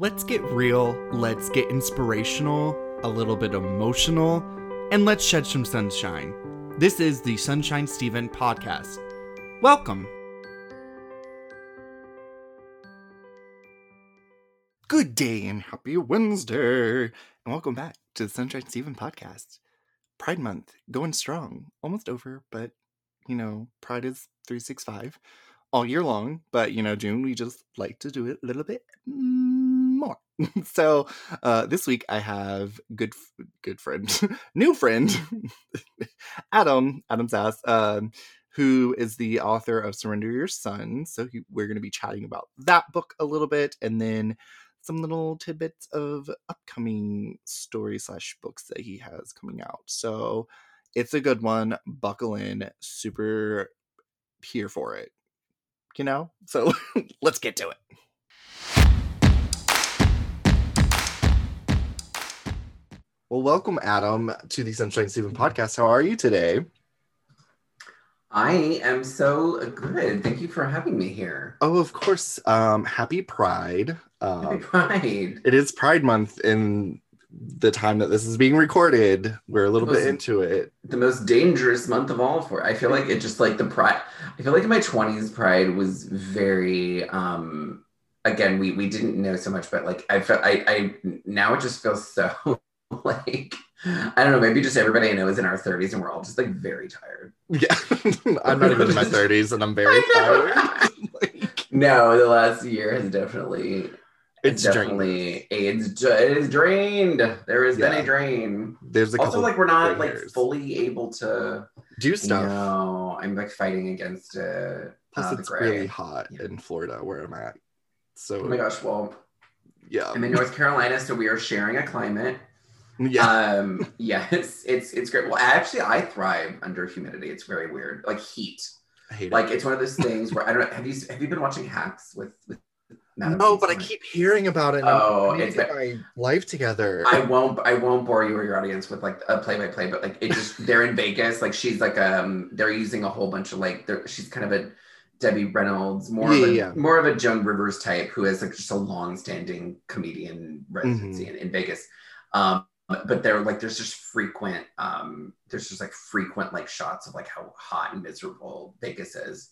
Let's get real, let's get inspirational, a little bit emotional, and let's shed some sunshine. This is the Sunshine Steven podcast. Welcome. Good day and happy Wednesday, and welcome back to the Sunshine Steven podcast. Pride Month going strong, almost over, but you know, Pride is 365 all year long, but you know, June we just like to do it a little bit mm, more. so uh, this week I have good good friend, new friend, Adam Adam Sass, um, who is the author of Surrender Your Son. So he, we're going to be chatting about that book a little bit, and then some little tidbits of upcoming story slash books that he has coming out. So it's a good one. Buckle in. Super here for it you know? So let's get to it. Well, welcome, Adam, to the Sunshine Steven podcast. How are you today? I am so good. Thank you for having me here. Oh, of course. Um, happy Pride. Um, happy Pride. It is Pride Month in the time that this is being recorded. We're a little bit into it. The most dangerous month of all for I feel like it just like the pride I feel like in my 20s pride was very um again we we didn't know so much but like I felt I I now it just feels so like I don't know, maybe just everybody I know is in our 30s and we're all just like very tired. Yeah. I'm not even in my 30s and I'm very tired. like... No, the last year has definitely it's definitely AIDS. It is drained. There has yeah. been a drain. There's a also like we're not like fully able to do stuff. No, I'm like fighting against it. Plus, uh, it's really hot yeah. in Florida where I'm at. So oh my gosh, well, yeah, I'm in North Carolina, so we are sharing a climate. Yeah. Um. Yeah. It's it's it's great. Well, actually, I thrive under humidity. It's very weird. Like heat. I hate like it. it's one of those things where I don't. Have you have you been watching Hacks with with no, but I keep hearing about it. Oh, it's get my life together. I won't. I won't bore you or your audience with like a play by play, but like it just they're in Vegas. Like she's like um they're using a whole bunch of like they're she's kind of a Debbie Reynolds, more yeah, of a yeah. more of a Joan Rivers type who has like just a long standing comedian residency mm-hmm. in, in Vegas. Um, but they're like there's just frequent um there's just like frequent like shots of like how hot and miserable Vegas is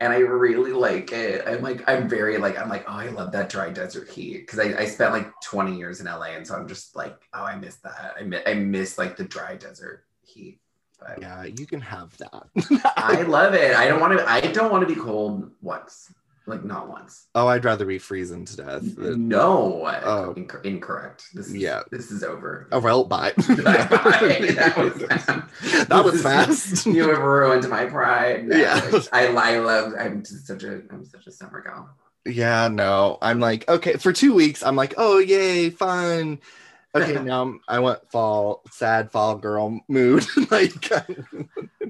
and I really like it. I'm like, I'm very like, I'm like, oh, I love that dry desert heat because I, I spent like 20 years in LA, and so I'm just like, oh, I miss that. I miss, I miss like the dry desert heat. But yeah, you can have that. I love it. I don't want to. I don't want to be cold once. Like not once. Oh, I'd rather be freezing to death. Than... No, oh. Inc- incorrect. This is, yeah, this is over. Oh well, bye. bye. That was fast. That was fast. you have ruined my pride. yeah, I, I love. I'm just such a. I'm such a summer girl. Yeah, no, I'm like okay for two weeks. I'm like, oh yay, fun. Okay, now I want fall, sad fall girl mood. like,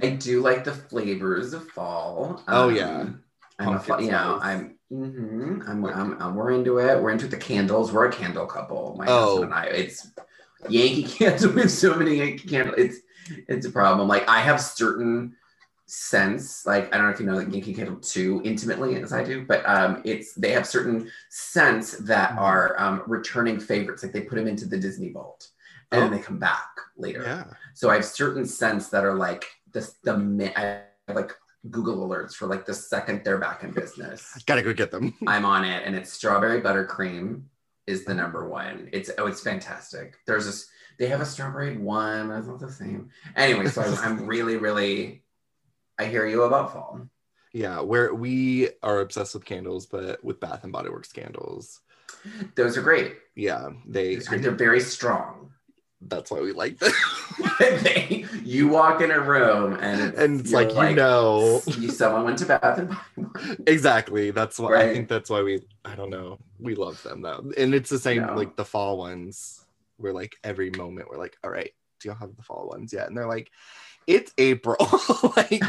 I do like the flavors of fall. Oh um, yeah I'm a, you know, I'm, mm-hmm, I'm, I'm, I'm, we're into it. We're into the candles. We're a candle couple. My oh. husband and I. It's Yankee candles. We have so many Yankee candles. It's, it's a problem. Like I have certain scents. Like I don't know if you know like Yankee Candle too intimately as I do, but um, it's they have certain scents that mm-hmm. are um, returning favorites. Like they put them into the Disney vault and oh. then they come back later. Yeah. So I have certain scents that are like this the I have like Google alerts for like the second they're back in business. Gotta go get them. I'm on it, and it's strawberry buttercream is the number one. It's oh, it's fantastic. There's this. They have a strawberry one. That's not the same. Anyway, so I'm, I'm really, really. I hear you about fall. Yeah, where we are obsessed with candles, but with Bath and Body Works candles. Those are great. Yeah, they. They're very strong that's why we like them. you walk in a room and it's, and it's like, like, you know, someone went to Bath and Body Exactly. That's why right. I think that's why we. I don't know. We love them though, and it's the same no. like the fall ones. We're like every moment we're like, all right, do y'all have the fall ones yet? And they're like, it's April. like,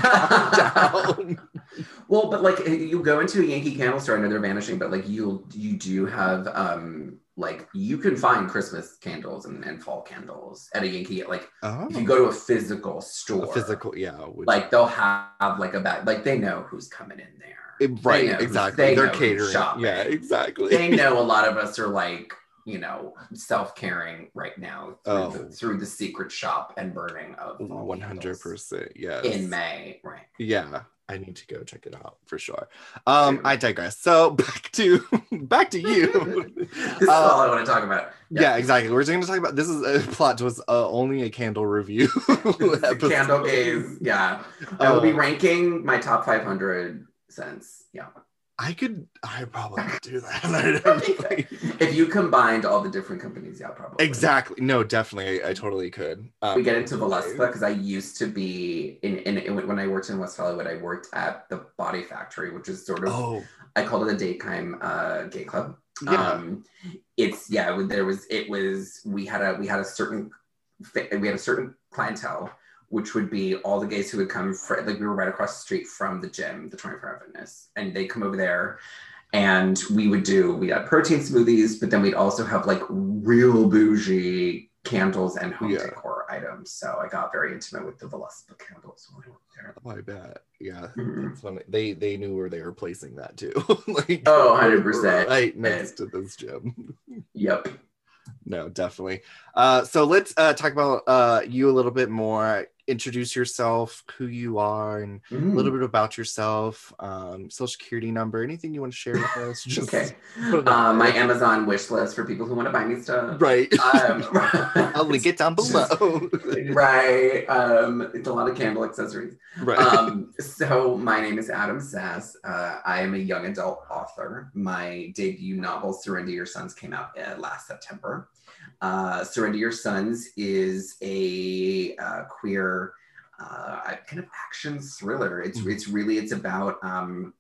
well, but like you go into a Yankee candle store, I know they're vanishing, but like you you do have um like you can find Christmas candles and, and fall candles at a Yankee. Like oh. if you oh. go to a physical store, a physical, yeah, which... like they'll have like a bag. Like they know who's coming in there. Eh, right, they exactly. They They're catering. Shopping. Yeah, exactly. They know a lot of us are like you know, self caring right now through, oh. the, through the secret shop and burning of one hundred percent. Yes, in May, right? Yeah, I need to go check it out for sure. Um, I digress. So back to back to you. this is uh, all I want to talk about. Yeah. yeah, exactly. We're just going to talk about this is a plot twist, uh, only a candle review. candle gaze. Yeah, I will be ranking my top five hundred cents. Yeah. I could, I probably do that. if you combined all the different companies, yeah, probably. Exactly. No, definitely. I, I totally could. Um, we get into Voluspa because I used to be in, in, in, when I worked in West Hollywood, I worked at the Body Factory, which is sort of, oh. I called it a daytime uh, gay club. Yeah. Um, it's, yeah, there was, it was, we had a, we had a certain, we had a certain clientele which would be all the gays who would come for, like we were right across the street from the gym, the 24 hour fitness, and they come over there and we would do we had protein smoothies, but then we'd also have like real bougie candles and home yeah. decor items. So I got very intimate with the Voluspa candles when I worked there. Oh, I bet. Yeah. Mm-hmm. They they knew where they were placing that too. like oh 100 percent right next to this gym. Yep no definitely uh, so let's uh, talk about uh, you a little bit more introduce yourself who you are and mm. a little bit about yourself um, social security number anything you want to share with us Just okay. uh, my amazon wish list for people who want to buy me stuff. Right. Um, i'll link it down below. Right um, it's a lot of candle accessories. Right. Um, so my name is adam sass. Uh, i am a young adult author. My debut novel surrender your sons came out uh, last september uh, Surrender Your Sons is a uh, queer uh, kind of action thriller. It's mm-hmm. it's really it's about um,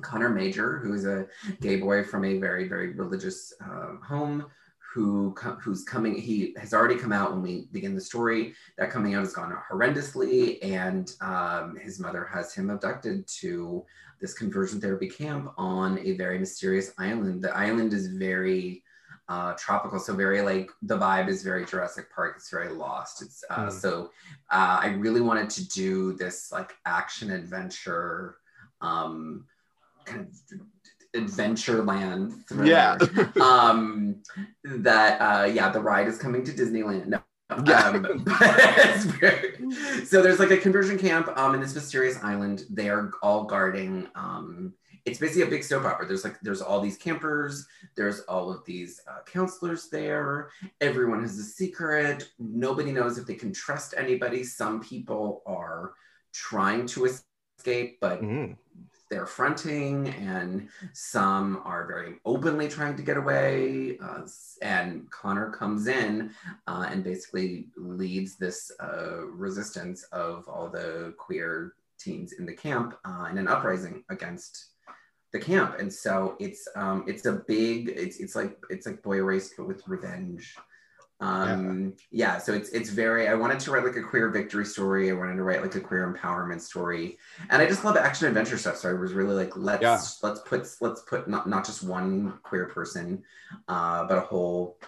Connor Major, who is a gay boy from a very very religious uh, home. Who who's coming? He has already come out when we begin the story. That coming out has gone horrendously, and um, his mother has him abducted to this conversion therapy camp on a very mysterious island. The island is very uh, tropical. So very like the vibe is very Jurassic Park. It's very lost. It's uh, mm. so uh, I really wanted to do this like action adventure, um, kind of adventureland thriller. Yeah. um, that uh, yeah, the ride is coming to Disneyland. No. Yeah. Um, so there's like a conversion camp um, in this mysterious island. They are all guarding um, it's basically a big soap opera. There's like there's all these campers, there's all of these uh, counselors there. Everyone has a secret. Nobody knows if they can trust anybody. Some people are trying to escape, but mm. they're fronting, and some are very openly trying to get away. Uh, and Connor comes in uh, and basically leads this uh, resistance of all the queer teens in the camp uh, in an uprising against the camp. And so it's um it's a big it's it's like it's like boy erased but with revenge. Um yeah. yeah. so it's it's very i wanted to write like a queer victory story. I wanted to write like a queer empowerment story. And i just love action adventure stuff. So i was really like let's yeah. let's put let's put not, not just one queer person uh but a whole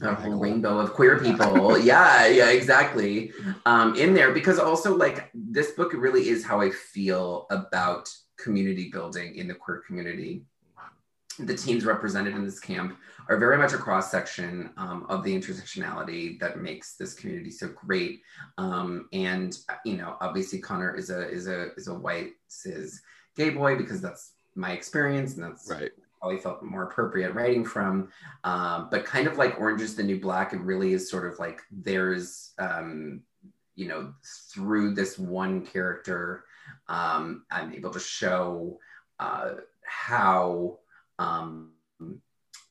a whole rainbow of queer people. Yeah yeah exactly. Um in there because also like this book really is how i feel about community building in the queer community. The teams represented in this camp are very much a cross section um, of the intersectionality that makes this community so great. Um, and you know, obviously, Connor is a is a is a white cis gay boy because that's my experience, and that's right probably felt more appropriate writing from. Um, but kind of like Orange is the New Black, it really is sort of like there's, um, you know, through this one character, um, I'm able to show uh, how um,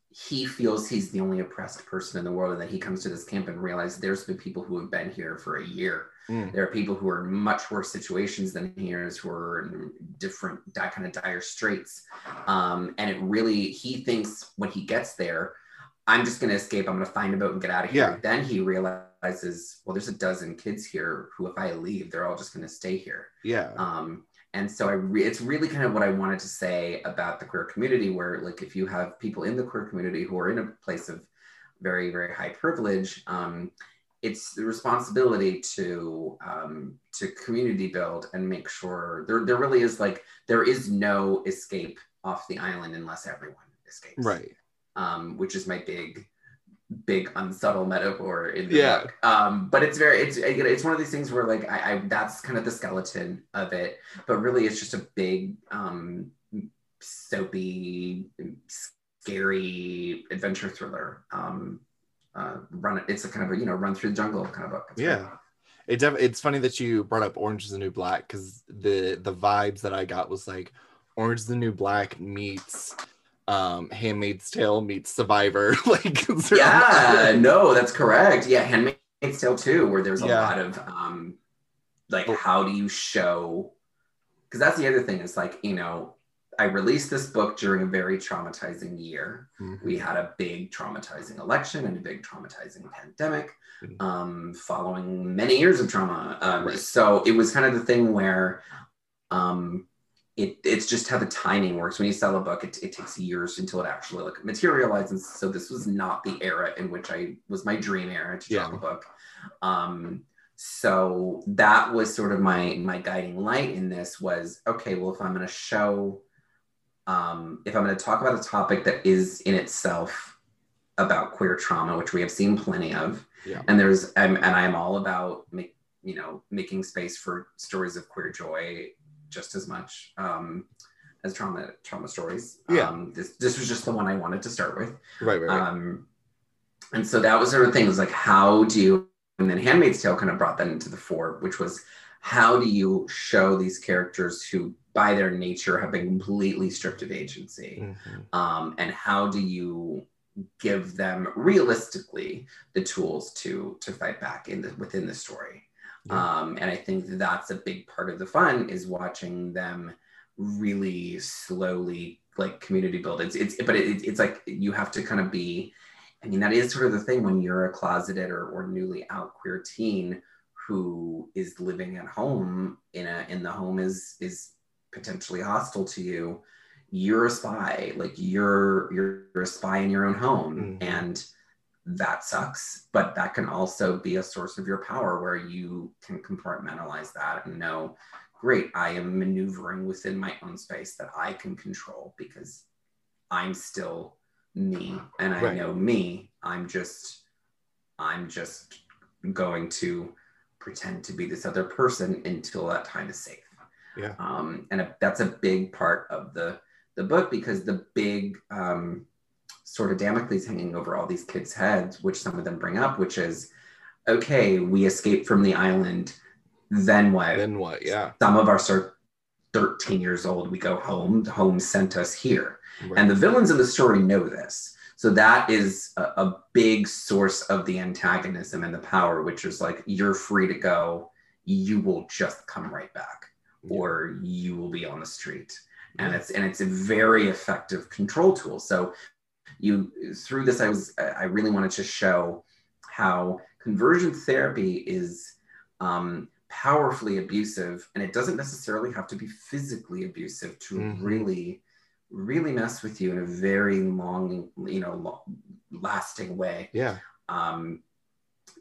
he feels he's the only oppressed person in the world, and that he comes to this camp and realizes there's been people who have been here for a year. Mm. There are people who are in much worse situations than he is, who are in different kind of dire straits. Um, and it really, he thinks when he gets there, I'm just going to escape. I'm going to find a boat and get out of here. Yeah. Then he realizes, well, there's a dozen kids here who, if I leave, they're all just going to stay here. Yeah. Um, and so I re- it's really kind of what I wanted to say about the queer community, where like if you have people in the queer community who are in a place of very very high privilege, um, it's the responsibility to um, to community build and make sure there there really is like there is no escape off the island unless everyone escapes. Right. Um, which is my big big unsubtle metaphor in the yeah. book. Um, but it's very it's it's one of these things where like I, I that's kind of the skeleton of it, but really it's just a big um soapy scary adventure thriller. Um uh, run it's a kind of a you know run through the jungle kind of book. It's yeah. It def- it's funny that you brought up Orange is the New Black because the the vibes that I got was like Orange is the New Black meets um Handmaid's Tale meets Survivor. like yeah, no, that's correct. Yeah, Handmaid's Tale too, where there's a yeah. lot of um like how do you show because that's the other thing is like you know I released this book during a very traumatizing year. Mm-hmm. We had a big traumatizing election and a big traumatizing pandemic, mm-hmm. um, following many years of trauma. Um, right. So it was kind of the thing where um, it, it's just how the timing works. When you sell a book, it, it takes years until it actually like materializes. So this was not the era in which I was my dream era to yeah. drop a book. Um, so that was sort of my my guiding light in this was okay. Well, if I'm going to show um, if I'm going to talk about a topic that is in itself about queer trauma, which we have seen plenty of, yeah. and there's and, and I am all about make, you know making space for stories of queer joy just as much um, as trauma trauma stories. Yeah. Um, this this was just the one I wanted to start with. Right. Right. right. Um, and so that was sort of thing. It was like, how do you? And then Handmaid's Tale kind of brought that into the fore, which was how do you show these characters who by their nature have been completely stripped of agency mm-hmm. um, and how do you give them realistically the tools to to fight back in the within the story yeah. um, and i think that's a big part of the fun is watching them really slowly like community build it's it's but it, it's like you have to kind of be i mean that is sort of the thing when you're a closeted or, or newly out queer teen who is living at home in a in the home is is potentially hostile to you you're a spy like you're you're a spy in your own home mm-hmm. and that sucks but that can also be a source of your power where you can compartmentalize that and know great i am maneuvering within my own space that i can control because i'm still me and i right. know me i'm just i'm just going to pretend to be this other person until that time is safe yeah. Um, and a, that's a big part of the the book because the big um, sort of Damocles hanging over all these kids' heads, which some of them bring up, which is, okay, we escaped from the island, then what? Then what? Yeah. Some of us are 13 years old. We go home. Home sent us here, right. and the villains in the story know this. So that is a, a big source of the antagonism and the power, which is like you're free to go. You will just come right back or you will be on the street and it's and it's a very effective control tool so you through this i was i really wanted to show how conversion therapy is um, powerfully abusive and it doesn't necessarily have to be physically abusive to mm-hmm. really really mess with you in a very long you know long, lasting way yeah um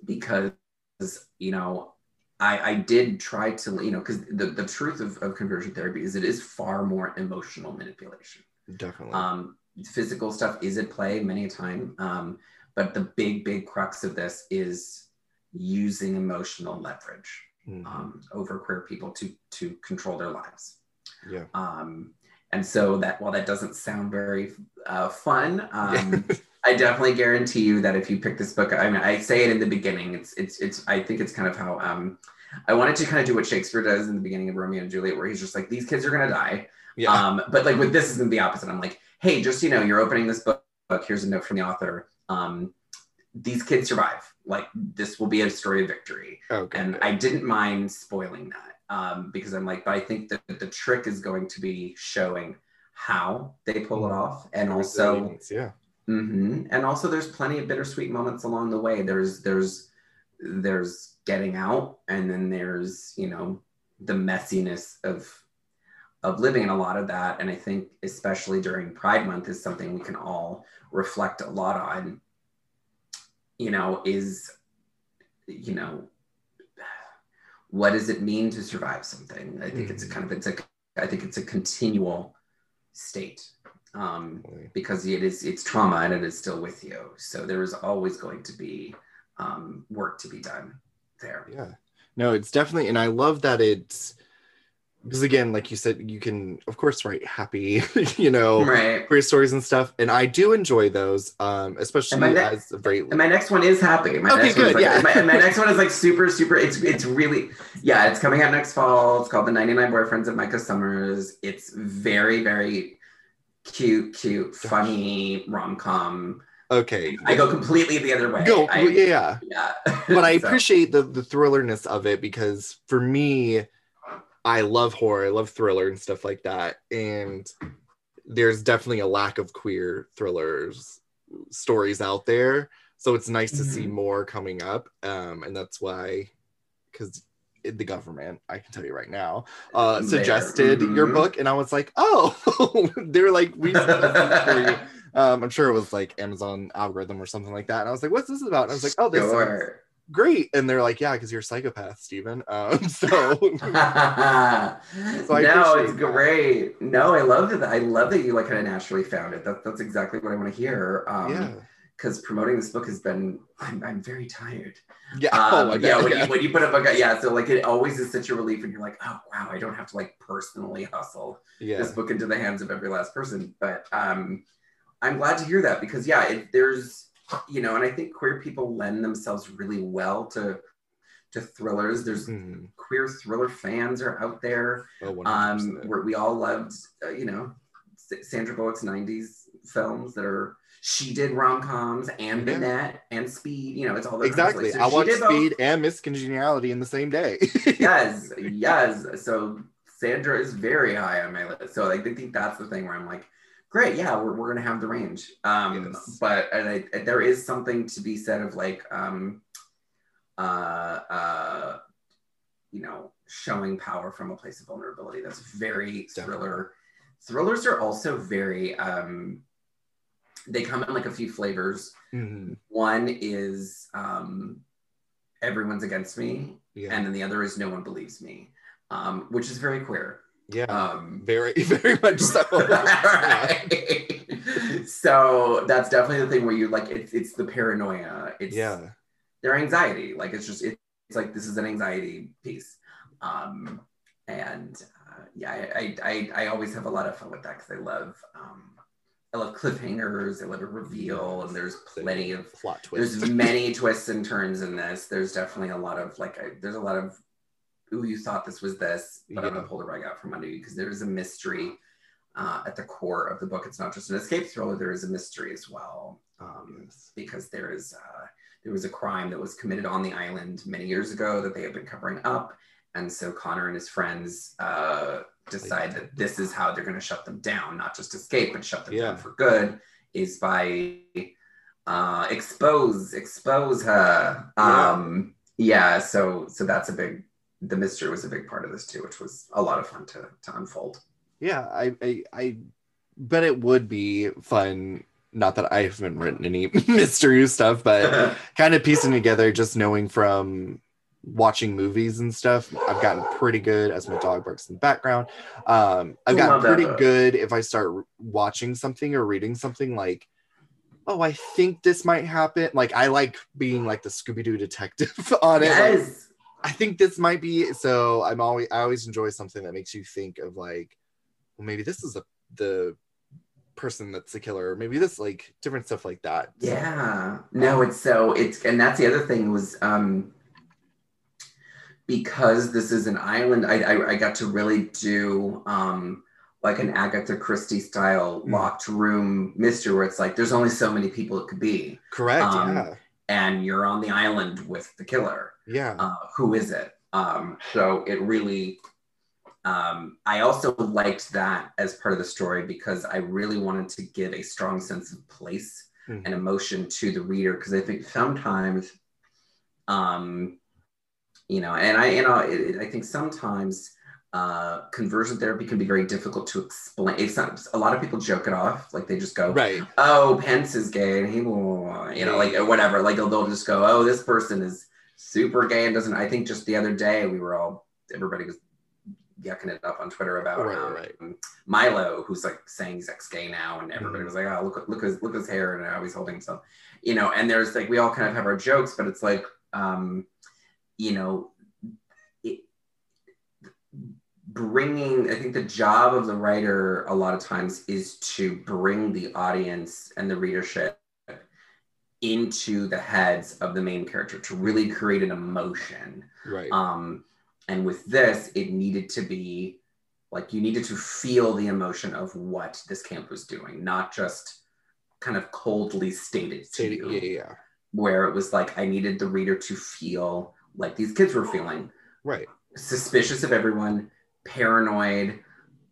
because you know I, I did try to, you know, because the, the truth of, of conversion therapy is it is far more emotional manipulation. Definitely. Um, physical stuff is at play many a time. Um, but the big, big crux of this is using emotional leverage mm-hmm. um, over queer people to to control their lives. Yeah. Um, and so that while that doesn't sound very uh, fun, um, I definitely guarantee you that if you pick this book, I mean, I say it in the beginning. It's it's it's. I think it's kind of how um, I wanted to kind of do what Shakespeare does in the beginning of Romeo and Juliet, where he's just like, these kids are gonna die. Yeah. Um, but like with this is the opposite. I'm like, hey, just you know, you're opening this book. Here's a note from the author. Um, these kids survive. Like this will be a story of victory. Okay. And I didn't mind spoiling that um, because I'm like, but I think that the trick is going to be showing how they pull it mm-hmm. off, and also yeah Mm-hmm. And also, there's plenty of bittersweet moments along the way. There's there's there's getting out, and then there's you know the messiness of of living, and a lot of that. And I think especially during Pride Month is something we can all reflect a lot on. You know, is you know, what does it mean to survive something? I think mm-hmm. it's a kind of it's a I think it's a continual state um, because it is it's trauma and it is still with you. So there is always going to be um, work to be done there. Yeah, no, it's definitely, and I love that it's because again, like you said, you can of course write happy, you know, right. queer stories and stuff, and I do enjoy those, um, especially ne- as a very. And my next one is happy. My okay, good. Like, yeah. my, my, next one is like super, super. It's it's really, yeah. It's coming out next fall. It's called The 99 Boyfriends of Micah Summers. It's very, very cute, cute, funny rom com. Okay. I go completely the other way. Go, I, yeah. Yeah. but I so. appreciate the the thrillerness of it because for me I love horror, I love thriller and stuff like that. And there's definitely a lack of queer thrillers stories out there. So it's nice to mm-hmm. see more coming up. Um, and that's why, because the government, I can tell you right now, uh, suggested mm-hmm. your book, and I was like, oh, they're like, we. Um, I'm sure it was like Amazon algorithm or something like that. And I was like, what's this about? And I was like, oh, this sure great. And they're like yeah because you're a psychopath Steven um so, so no it's great. No I love that I love that you like kind of naturally found it. That, that's exactly what I want to hear. Um yeah. because promoting this book has been I'm, I'm very tired. Yeah um, oh yeah, when, You, when you put a book out yeah so like it always is such a relief and you're like oh wow I don't have to like personally hustle yeah. this book into the hands of every last person. But um I'm glad to hear that because yeah it, there's you know, and I think queer people lend themselves really well to to thrillers. There's mm. queer thriller fans are out there. Oh, um, where we all loved, uh, you know, Sandra Bullock's '90s films that are. She did rom coms and yeah. Annette and Speed. You know, it's all exactly. So I watched Speed and Miss Congeniality in the same day. yes, yes. So Sandra is very high on my list. So like, I think that's the thing where I'm like, great yeah we're, we're gonna have the range um yes. but and I, there is something to be said of like um uh uh you know showing power from a place of vulnerability that's very thriller thrillers are also very um they come in like a few flavors mm-hmm. one is um everyone's against me yeah. and then the other is no one believes me um which is very queer yeah. Um, very, very much so. right. so that's definitely the thing where you like it's it's the paranoia. It's yeah. Their anxiety. Like it's just it's like this is an anxiety piece. Um and uh, yeah, I, I I always have a lot of fun with that because I love um I love cliffhangers. I love a reveal, and there's plenty of plot twists. There's many twists and turns in this. There's definitely a lot of like, I, there's a lot of ooh, you thought this was this, but yeah. I'm gonna pull the rug out from under you because there is a mystery uh, at the core of the book. It's not just an escape thriller; there is a mystery as well, um, yes. because there is uh, there was a crime that was committed on the island many years ago that they have been covering up, and so Connor and his friends uh, decide that this is how they're going to shut them down, not just escape, but shut them yeah. down for good, is by uh, expose expose her. Yeah. Um, yeah, so so that's a big the mystery was a big part of this too, which was a lot of fun to to unfold. Yeah, I I, I bet it would be fun. Not that I haven't written any mystery stuff, but kind of piecing together, just knowing from watching movies and stuff. I've gotten pretty good as my dog barks in the background. Um, I've gotten pretty that, good if I start watching something or reading something like, oh, I think this might happen. Like I like being like the Scooby Doo detective on it. Yes. I think this might be so. I'm always I always enjoy something that makes you think of like, well, maybe this is a the person that's the killer, or maybe this like different stuff like that. Yeah. No, it's so it's and that's the other thing was um because this is an island, I I, I got to really do um like an Agatha Christie style mm. locked room mystery where it's like there's only so many people it could be. Correct. Um, yeah. And you're on the island with the killer. Yeah. Uh, who is it? Um, so it really um, i also liked that as part of the story because i really wanted to give a strong sense of place mm-hmm. and emotion to the reader because i think sometimes um, you know and i you know it, i think sometimes uh, conversion therapy can be very difficult to explain. It's not, a lot of people joke it off, like they just go, right? Oh, Pence is gay, and he, will, you know, like whatever. Like they'll, just go, oh, this person is super gay and doesn't. I think just the other day we were all everybody was yucking it up on Twitter about right, um, right. Milo, who's like saying he's ex gay now, and everybody mm was like, oh look look his look his hair and how he's holding himself, you know. And there's like we all kind of have our jokes, but it's like um, you know. Bringing i think the job of the writer a lot of times is to bring the audience and the readership into the heads of the main character to really create an emotion. Right. Um, and with this, it needed to be like you needed to feel the emotion of what this camp was doing, not just kind of coldly stated to you. Yeah, yeah. Where it was like I needed the reader to feel like these kids were feeling. Right. Suspicious of everyone, paranoid,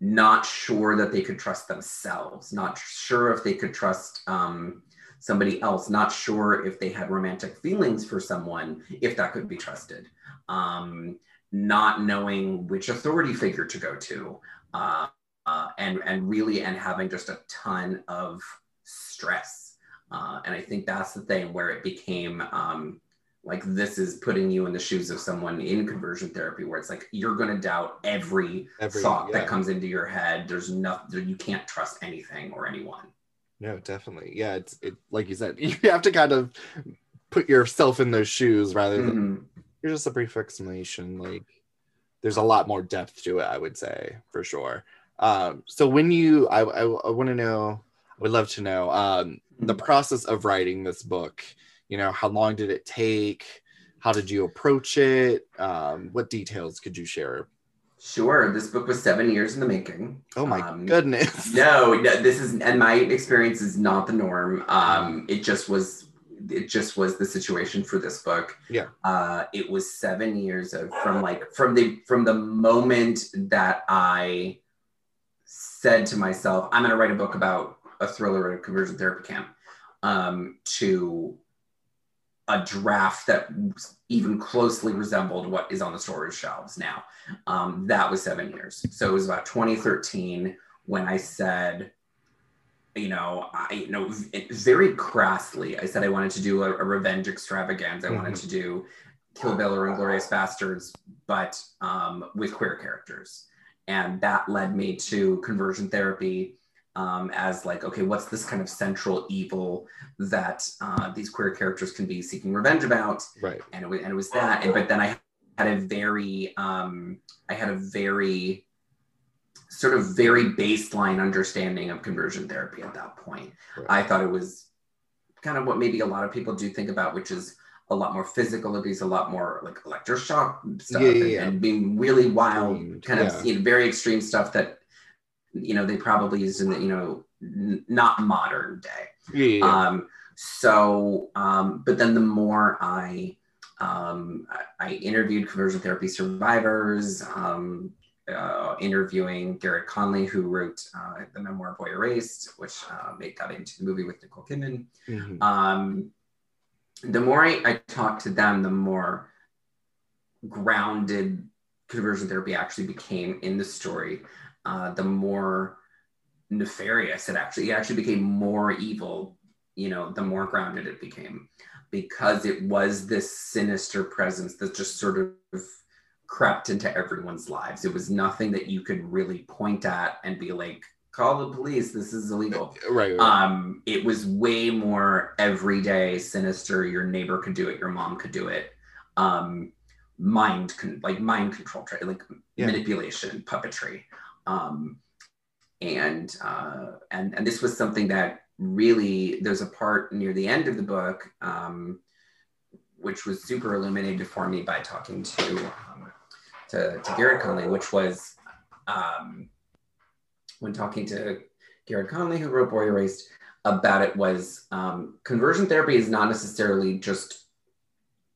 not sure that they could trust themselves, not sure if they could trust um, somebody else, not sure if they had romantic feelings for someone, if that could be trusted, um, not knowing which authority figure to go to, uh, uh, and and really and having just a ton of stress. Uh, and I think that's the thing where it became um, like this is putting you in the shoes of someone in conversion therapy where it's like you're going to doubt every, every thought yeah. that comes into your head there's nothing you can't trust anything or anyone no, definitely. Yeah, it's it like you said, you have to kind of put yourself in those shoes rather than mm-hmm. you're just a brief explanation. Like there's a lot more depth to it, I would say, for sure. Um, so when you I I, I want to know, I would love to know um the mm-hmm. process of writing this book. You know, how long did it take? How did you approach it? Um, what details could you share Sure. This book was seven years in the making. Oh my um, goodness. No, no, this is, and my experience is not the norm. Um, it just was, it just was the situation for this book. Yeah. Uh, it was seven years of from like from the from the moment that I said to myself, I'm going to write a book about a thriller at a conversion therapy camp, um, to a draft that even closely resembled what is on the storage shelves now. Um, that was seven years. So it was about 2013 when I said, you know, I, you know, very crassly, I said I wanted to do a, a revenge extravaganza. I mm-hmm. wanted to do Kill Bill or Inglourious Basterds, but um, with queer characters. And that led me to conversion therapy um, as like, okay, what's this kind of central evil that uh, these queer characters can be seeking revenge about? Right. And it was, and it was that. And, but then I had a very, um, I had a very sort of very baseline understanding of conversion therapy at that point. Right. I thought it was kind of what maybe a lot of people do think about, which is a lot more physical abuse, a lot more like electroshock stuff, yeah, yeah, yeah. And, and, being really wild, kind of you know, very extreme stuff that you know they probably is in the you know n- not modern day yeah. um so um but then the more i um i interviewed conversion therapy survivors um uh, interviewing Garrard Conley, who wrote uh, the memoir Boy Erased, which uh, made, got into the movie with Nicole Kidman. Mm-hmm. Um, the more I, I talked to them, the more grounded conversion therapy actually became in the story uh, the more nefarious it actually it actually became more evil you know the more grounded it became because it was this sinister presence that just sort of crept into everyone's lives it was nothing that you could really point at and be like call the police this is illegal right, right. um it was way more everyday sinister your neighbor could do it your mom could do it um mind con- like mind control like yeah. manipulation puppetry um, and uh, and and this was something that really there's a part near the end of the book um, which was super illuminated for me by talking to um, to, to Garrard Conley, which was um, when talking to Garrard Conley, who wrote Boy Erased, about it was um, conversion therapy is not necessarily just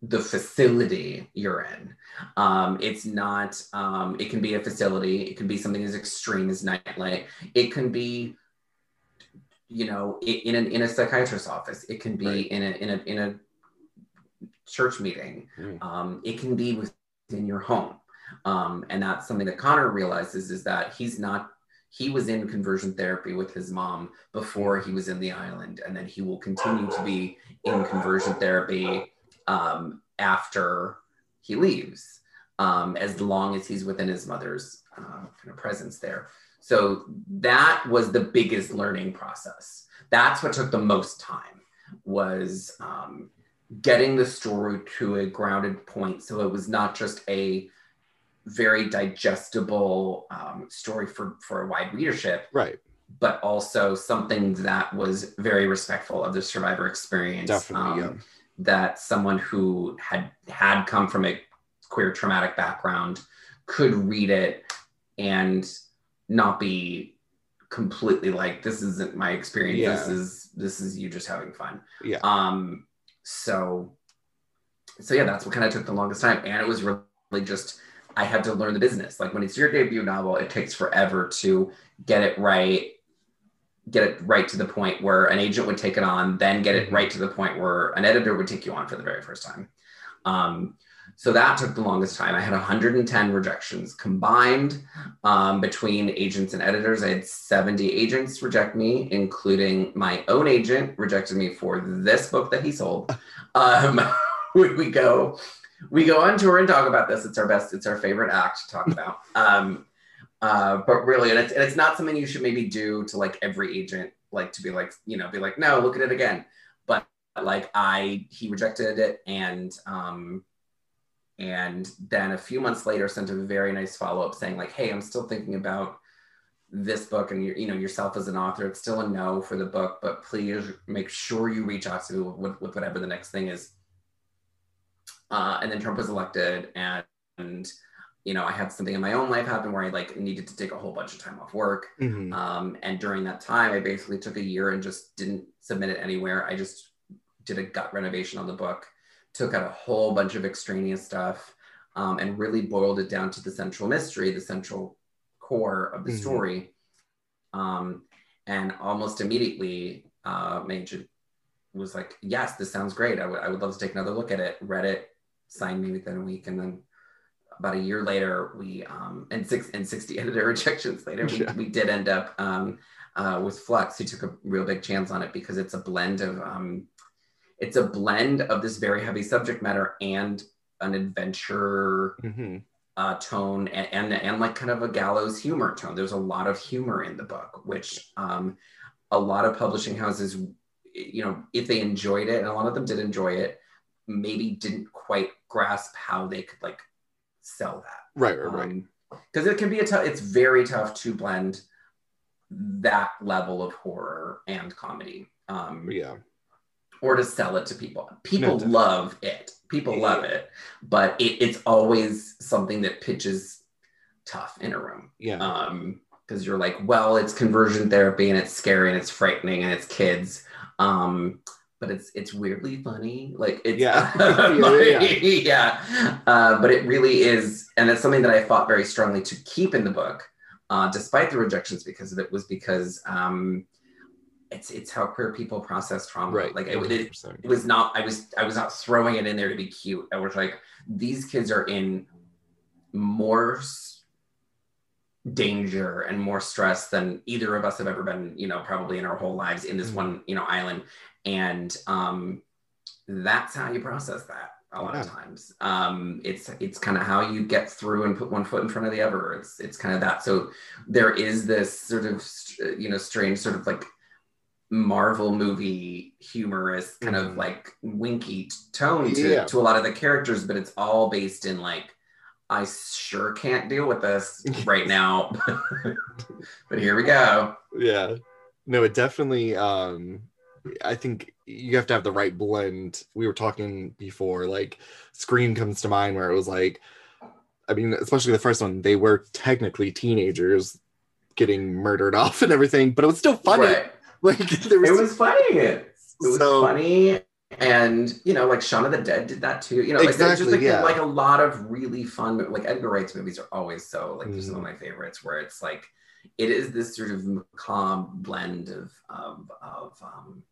the facility you're in. Um, it's not, um, it can be a facility, it can be something as extreme as nightlight, it can be, you know, in a, in a psychiatrist's office, it can be right. in, a, in, a, in a church meeting, mm. um, it can be within your home. Um, and that's something that Connor realizes is that he's not he was in conversion therapy with his mom before he was in the island and then he will continue to be in conversion therapy um, after he leaves, um, as long as he's within his mother's uh, kind of presence there. So that was the biggest learning process. That's what took the most time was um, getting the story to a grounded point. So it was not just a very digestible um, story for for a wide readership, right? But also something that was very respectful of the survivor experience. Definitely, um, yeah. That someone who had had come from a queer traumatic background could read it and not be completely like this isn't my experience. Yeah. this is this is you just having fun. Yeah. Um so so yeah that's what kind of took the longest time. And it was really just i had to learn the business. Like when it's your debut novel it takes forever to get it right get it right to the point where an agent would take it on then get it mm-hmm. right to the point where an editor would take you on for the very first time um so that took the longest time. I had 110 rejections combined um, between agents and editors. I had 70 agents reject me, including my own agent rejected me for this book that he sold. Um, we, we, go, we go on tour and talk about this. It's our best. It's our favorite act to talk about. Um, uh, but really, and it's, and it's not something you should maybe do to like every agent, like to be like, you know, be like, no, look at it again. But like I, he rejected it, and um, and then a few months later sent a very nice follow-up saying like hey i'm still thinking about this book and you, know yourself as an author it's still a no for the book but please make sure you reach out to with, with whatever the next thing is uh, and then trump was elected and, and you know i had something in my own life happen where i like needed to take a whole bunch of time off work mm-hmm. um, and during that time i basically took a year and just didn't submit it anywhere i just did a gut renovation on the book took out a whole bunch of extraneous stuff um, and really boiled it down to the central mystery, the central core of the mm-hmm. story. Um, and almost immediately, uh, Major was like, Yes, this sounds great. I, w- I would love to take another look at it. Read it, signed me within a week. And then about a year later, we, um, and six and 60 editor rejections later, we, yeah. we did end up um, uh, with Flux, who took a real big chance on it because it's a blend of um, it's a blend of this very heavy subject matter and an adventure mm-hmm. uh, tone and, and, and like kind of a gallows humor tone. There's a lot of humor in the book, which um, a lot of publishing houses, you know, if they enjoyed it, and a lot of them did enjoy it, maybe didn't quite grasp how they could like sell that. Right, right, right. Because um, it can be a tough. It's very tough to blend that level of horror and comedy. Um, yeah or to sell it to people. People no, love it. People yeah. love it, but it, it's always something that pitches tough in a room. Yeah. Um, because you're like, well, it's conversion therapy and it's scary and it's frightening and it's kids. Um, but it's it's weirdly funny. Like it's yeah, yeah, yeah. yeah. Uh, but it really is, and it's something that I fought very strongly to keep in the book, uh, despite the rejections because of it was because um, it's it's how queer people process trauma. Right. Like it, it, it, was not. I was I was not throwing it in there to be cute. I was like, these kids are in more danger and more stress than either of us have ever been. You know, probably in our whole lives in this mm-hmm. one you know island, and um, that's how you process that a lot yeah. of times. Um, it's it's kind of how you get through and put one foot in front of the other. It's it's kind of that. So there is this sort of you know strange sort of like Marvel movie humorous kind mm. of like winky tone to, yeah. to a lot of the characters, but it's all based in like, I sure can't deal with this right now. but here we go. Yeah. No, it definitely um I think you have to have the right blend. We were talking before, like Scream comes to mind where it was like I mean, especially the first one, they were technically teenagers getting murdered off and everything, but it was still funny. Right like there was, it was funny. It was so, funny. And you know, like Shaun of the Dead did that too. You know, like exactly, just like, yeah. like a lot of really fun like Edgar Wright's movies are always so like mm. some of mm-hmm. my favorites where it's like it is this sort of macabre blend of of of um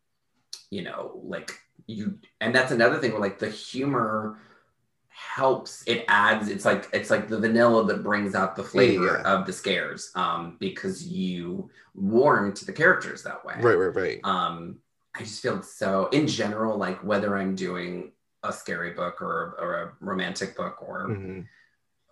you know like you and that's another thing where like the humor helps it adds it's like it's like the vanilla that brings out the flavor yeah. of the scares um because you warm to the characters that way right right right um i just feel so in general like whether i'm doing a scary book or, or a romantic book or mm-hmm.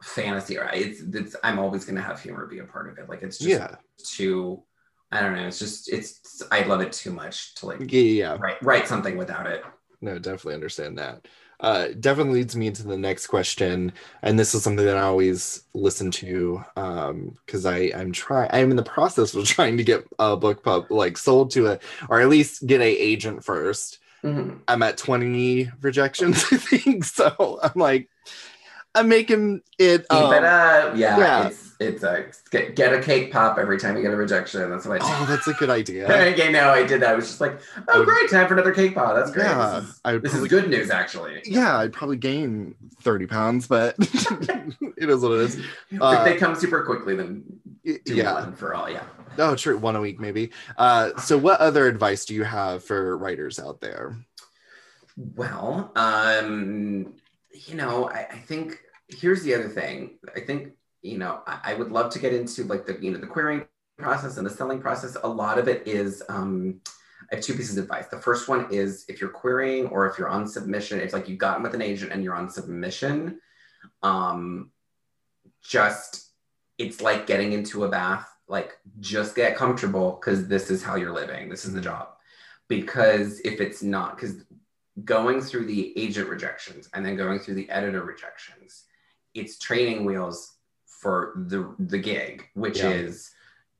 fantasy. It's, it's I'm always going to have humor be a part of it. Like it's just yeah. too. I don't know. It's just it's. I love it too much to like yeah, yeah. write write something without it. No, definitely understand that. Uh, definitely leads me into the next question, and this is something that I always listen to because um, I I'm trying I'm in the process of trying to get a book pub like sold to a or at least get a agent 1st i mm-hmm. I'm at 20 rejections, I think. So I'm like, I'm making it. Um, Keep it up. Yeah. yeah. It's, a get, get, a cake pop every time you get a rejection. That's what I do. Oh, that's a good idea. okay, no, I did that. I was just like, oh, great. Time for another cake pop. That's great. Yeah, this, is, this probably, is good news, actually. Yeah. I'd probably gain 30 pounds, but it is what it is. Uh, if they come super quickly, then yeah. for all. Yeah. Oh, true. One a week, maybe. Uh, so, what other advice do you have for writers out there? Well, um, you know, I, I, think here's the other thing. I think, you know, I, I, would love to get into like the, you know, the querying process and the selling process. A lot of it is, um, I have two pieces of advice. The first one is if you're querying or if you're on submission, it's like you've gotten with an agent and you're on submission, um, just, it's like getting into a bath, like just get comfortable because this is how you're living. This is the job. Because if it's not, because going through the agent rejections and then going through the editor rejections, it's training wheels for the the gig, which yeah. is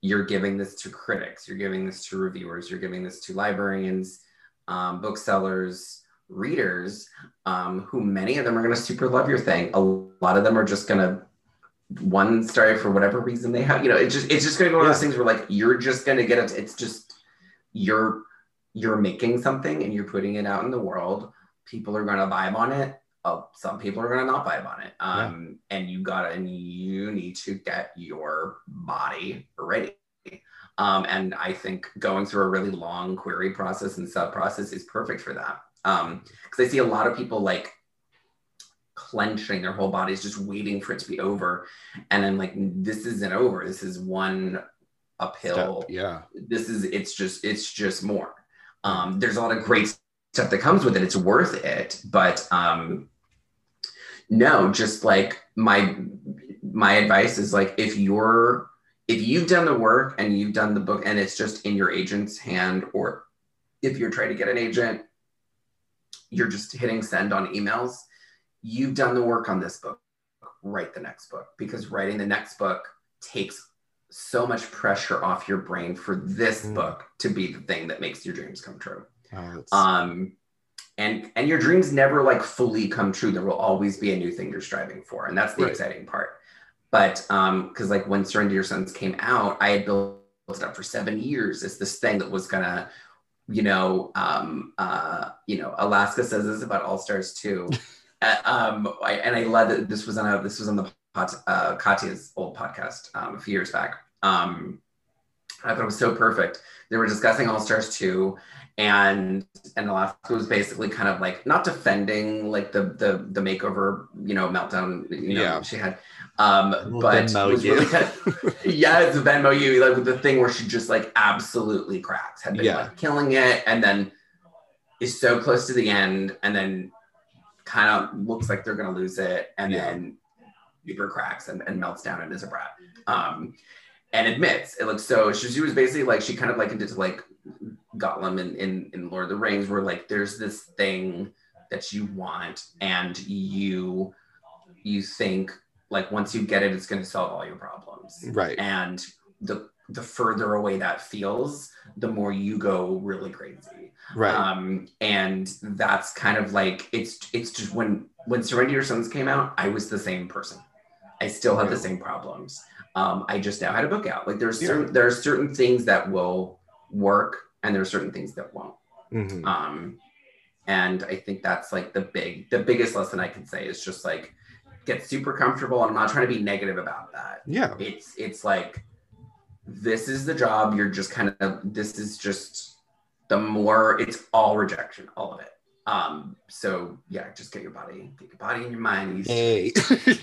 you're giving this to critics, you're giving this to reviewers, you're giving this to librarians, um, booksellers, readers, um, who many of them are going to super love your thing. A lot of them are just going to one story for whatever reason they have. You know, it's just it's just going to be one yeah. of those things where like you're just going to get it. It's just you're you're making something and you're putting it out in the world, people are going to vibe on it. Uh, some people are going to not vibe on it. Um, yeah. And you got to, and you need to get your body ready. Um, and I think going through a really long query process and sub process is perfect for that. Um, because I see a lot of people like clenching their whole bodies, just waiting for it to be over. And I'm like, this isn't over. This is one uphill. Step, yeah. This is, it's just, it's just more. Um, there's a lot of great stuff that comes with it. It's worth it, but um, no, just like my my advice is like if you're if you've done the work and you've done the book and it's just in your agent's hand, or if you're trying to get an agent, you're just hitting send on emails. You've done the work on this book. Write the next book because writing the next book takes so much pressure off your brain for this mm. book to be the thing that makes your dreams come true. Oh, um, and and your dreams never like fully come true. There will always be a new thing you're striving for, and that's the right. exciting part. But um, because like when Surrender Your Sons came out, I had built it up for seven years as this thing that was gonna, you know, um, uh, you know, Alaska says this about All Stars too. uh, um, I, and I led it. This was on a this was on the uh, Katya's old podcast um, a few years back. Um, I thought it was so perfect. They were discussing All Stars 2, and and Alaska was basically kind of like not defending like the the the makeover, you know, meltdown, you know, yeah. she had. Um, but Venmo was really kind of, yeah, it's a Venmo you like the thing where she just like absolutely cracks, had been yeah. like killing it, and then is so close to the end, and then kind of looks like they're gonna lose it, and yeah. then super cracks and, and melts down and is a brat. Um, and admits it looks so she, she was basically like she kind of likened it to like Gollum in, in in Lord of the Rings, where like there's this thing that you want and you you think like once you get it, it's going to solve all your problems. Right. And the the further away that feels, the more you go really crazy. Right. Um, and that's kind of like it's it's just when when Surrender Your Sons came out, I was the same person. I still had the same problems. Um, I just now had a book out. Like there's certain there are certain things that will work, and there are certain things that won't. Mm-hmm. Um, and I think that's like the big the biggest lesson I can say is just like get super comfortable. And I'm not trying to be negative about that. Yeah, it's it's like this is the job. You're just kind of this is just the more it's all rejection, all of it. Um, so yeah, just get your body, get your body and your mind. Hey,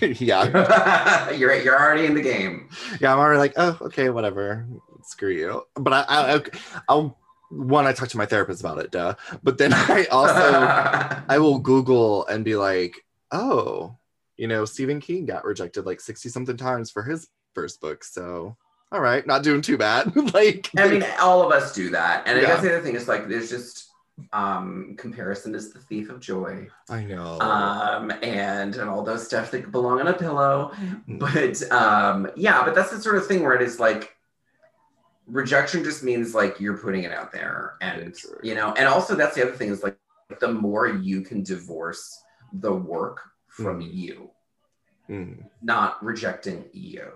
yeah, you're you're already in the game. Yeah, I'm already like, oh, okay, whatever, screw you. But I, I I'll one, I talk to my therapist about it, duh. But then I also I will Google and be like, oh, you know, Stephen King got rejected like 60 something times for his first book. So all right, not doing too bad. like I mean, all of us do that. And yeah. I guess the other thing is like there's just um comparison is the thief of joy i know um and and all those stuff that belong on a pillow mm. but um yeah but that's the sort of thing where it is like rejection just means like you're putting it out there and you know and also that's the other thing is like the more you can divorce the work from mm. you mm. not rejecting you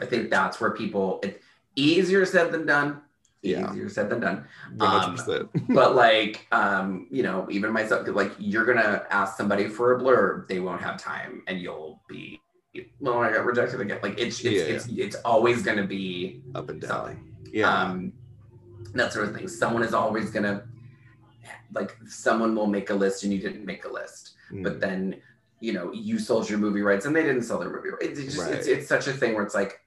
i think that's where people it easier said than done yeah. easier said than done. Um, but like, um, you know, even myself, like you're gonna ask somebody for a blurb, they won't have time, and you'll be, well, I got rejected again. Like it's it's yeah. it's, it's always gonna be up and down. Something. Yeah. Um, that sort of thing. Someone is always gonna, like, someone will make a list and you didn't make a list, mm. but then. You know, you sold your movie rights and they didn't sell their movie rights. It's, just, right. it's, it's such a thing where it's like,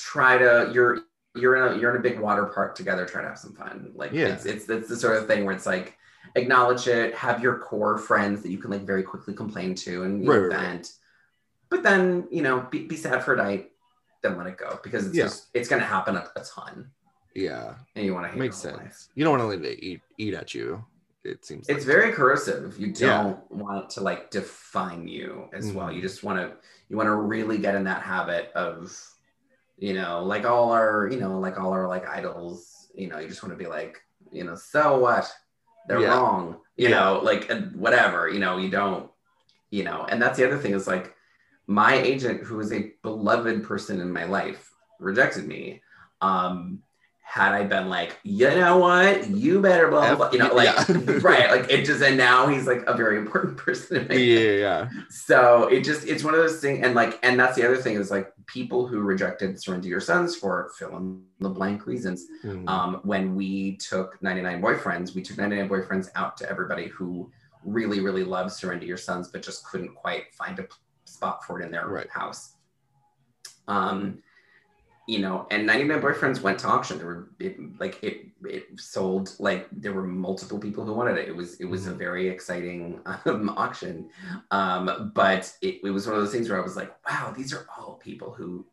try to you're you're in a you're in a big water park together trying to have some fun like yeah. it's, it's it's the sort of thing where it's like acknowledge it have your core friends that you can like very quickly complain to and right, vent right. but then you know be, be sad for a night then let it go because it's yeah. just it's going to happen a, a, ton yeah and you want to makes sense life. you don't want to let it eat eat at you it seems it's like very corrosive you don't yeah. want it to like define you as mm-hmm. well you just want to you want to really get in that habit of you know, like all our, you know, like all our like idols, you know, you just want to be like, you know, so what? They're yeah. wrong, you know, like whatever, you know, you don't, you know, and that's the other thing is like my agent, who is a beloved person in my life, rejected me. Um, had I been like, you know what, you better blah blah, blah. you know, like yeah. right, like it just and now he's like a very important person in my yeah, yeah. So it just it's one of those things, and like, and that's the other thing is like people who rejected Surrender Your Sons for fill in the blank reasons. Mm. Um, when we took 99 Boyfriends, we took 99 Boyfriends out to everybody who really, really loved Surrender Your Sons, but just couldn't quite find a spot for it in their right. house. Um, you know, and 99 Boyfriends went to auction. There were it, like it it sold like there were multiple people who wanted it. It was it was mm-hmm. a very exciting um, auction, um, but it, it was one of those things where I was like, wow, these are all people who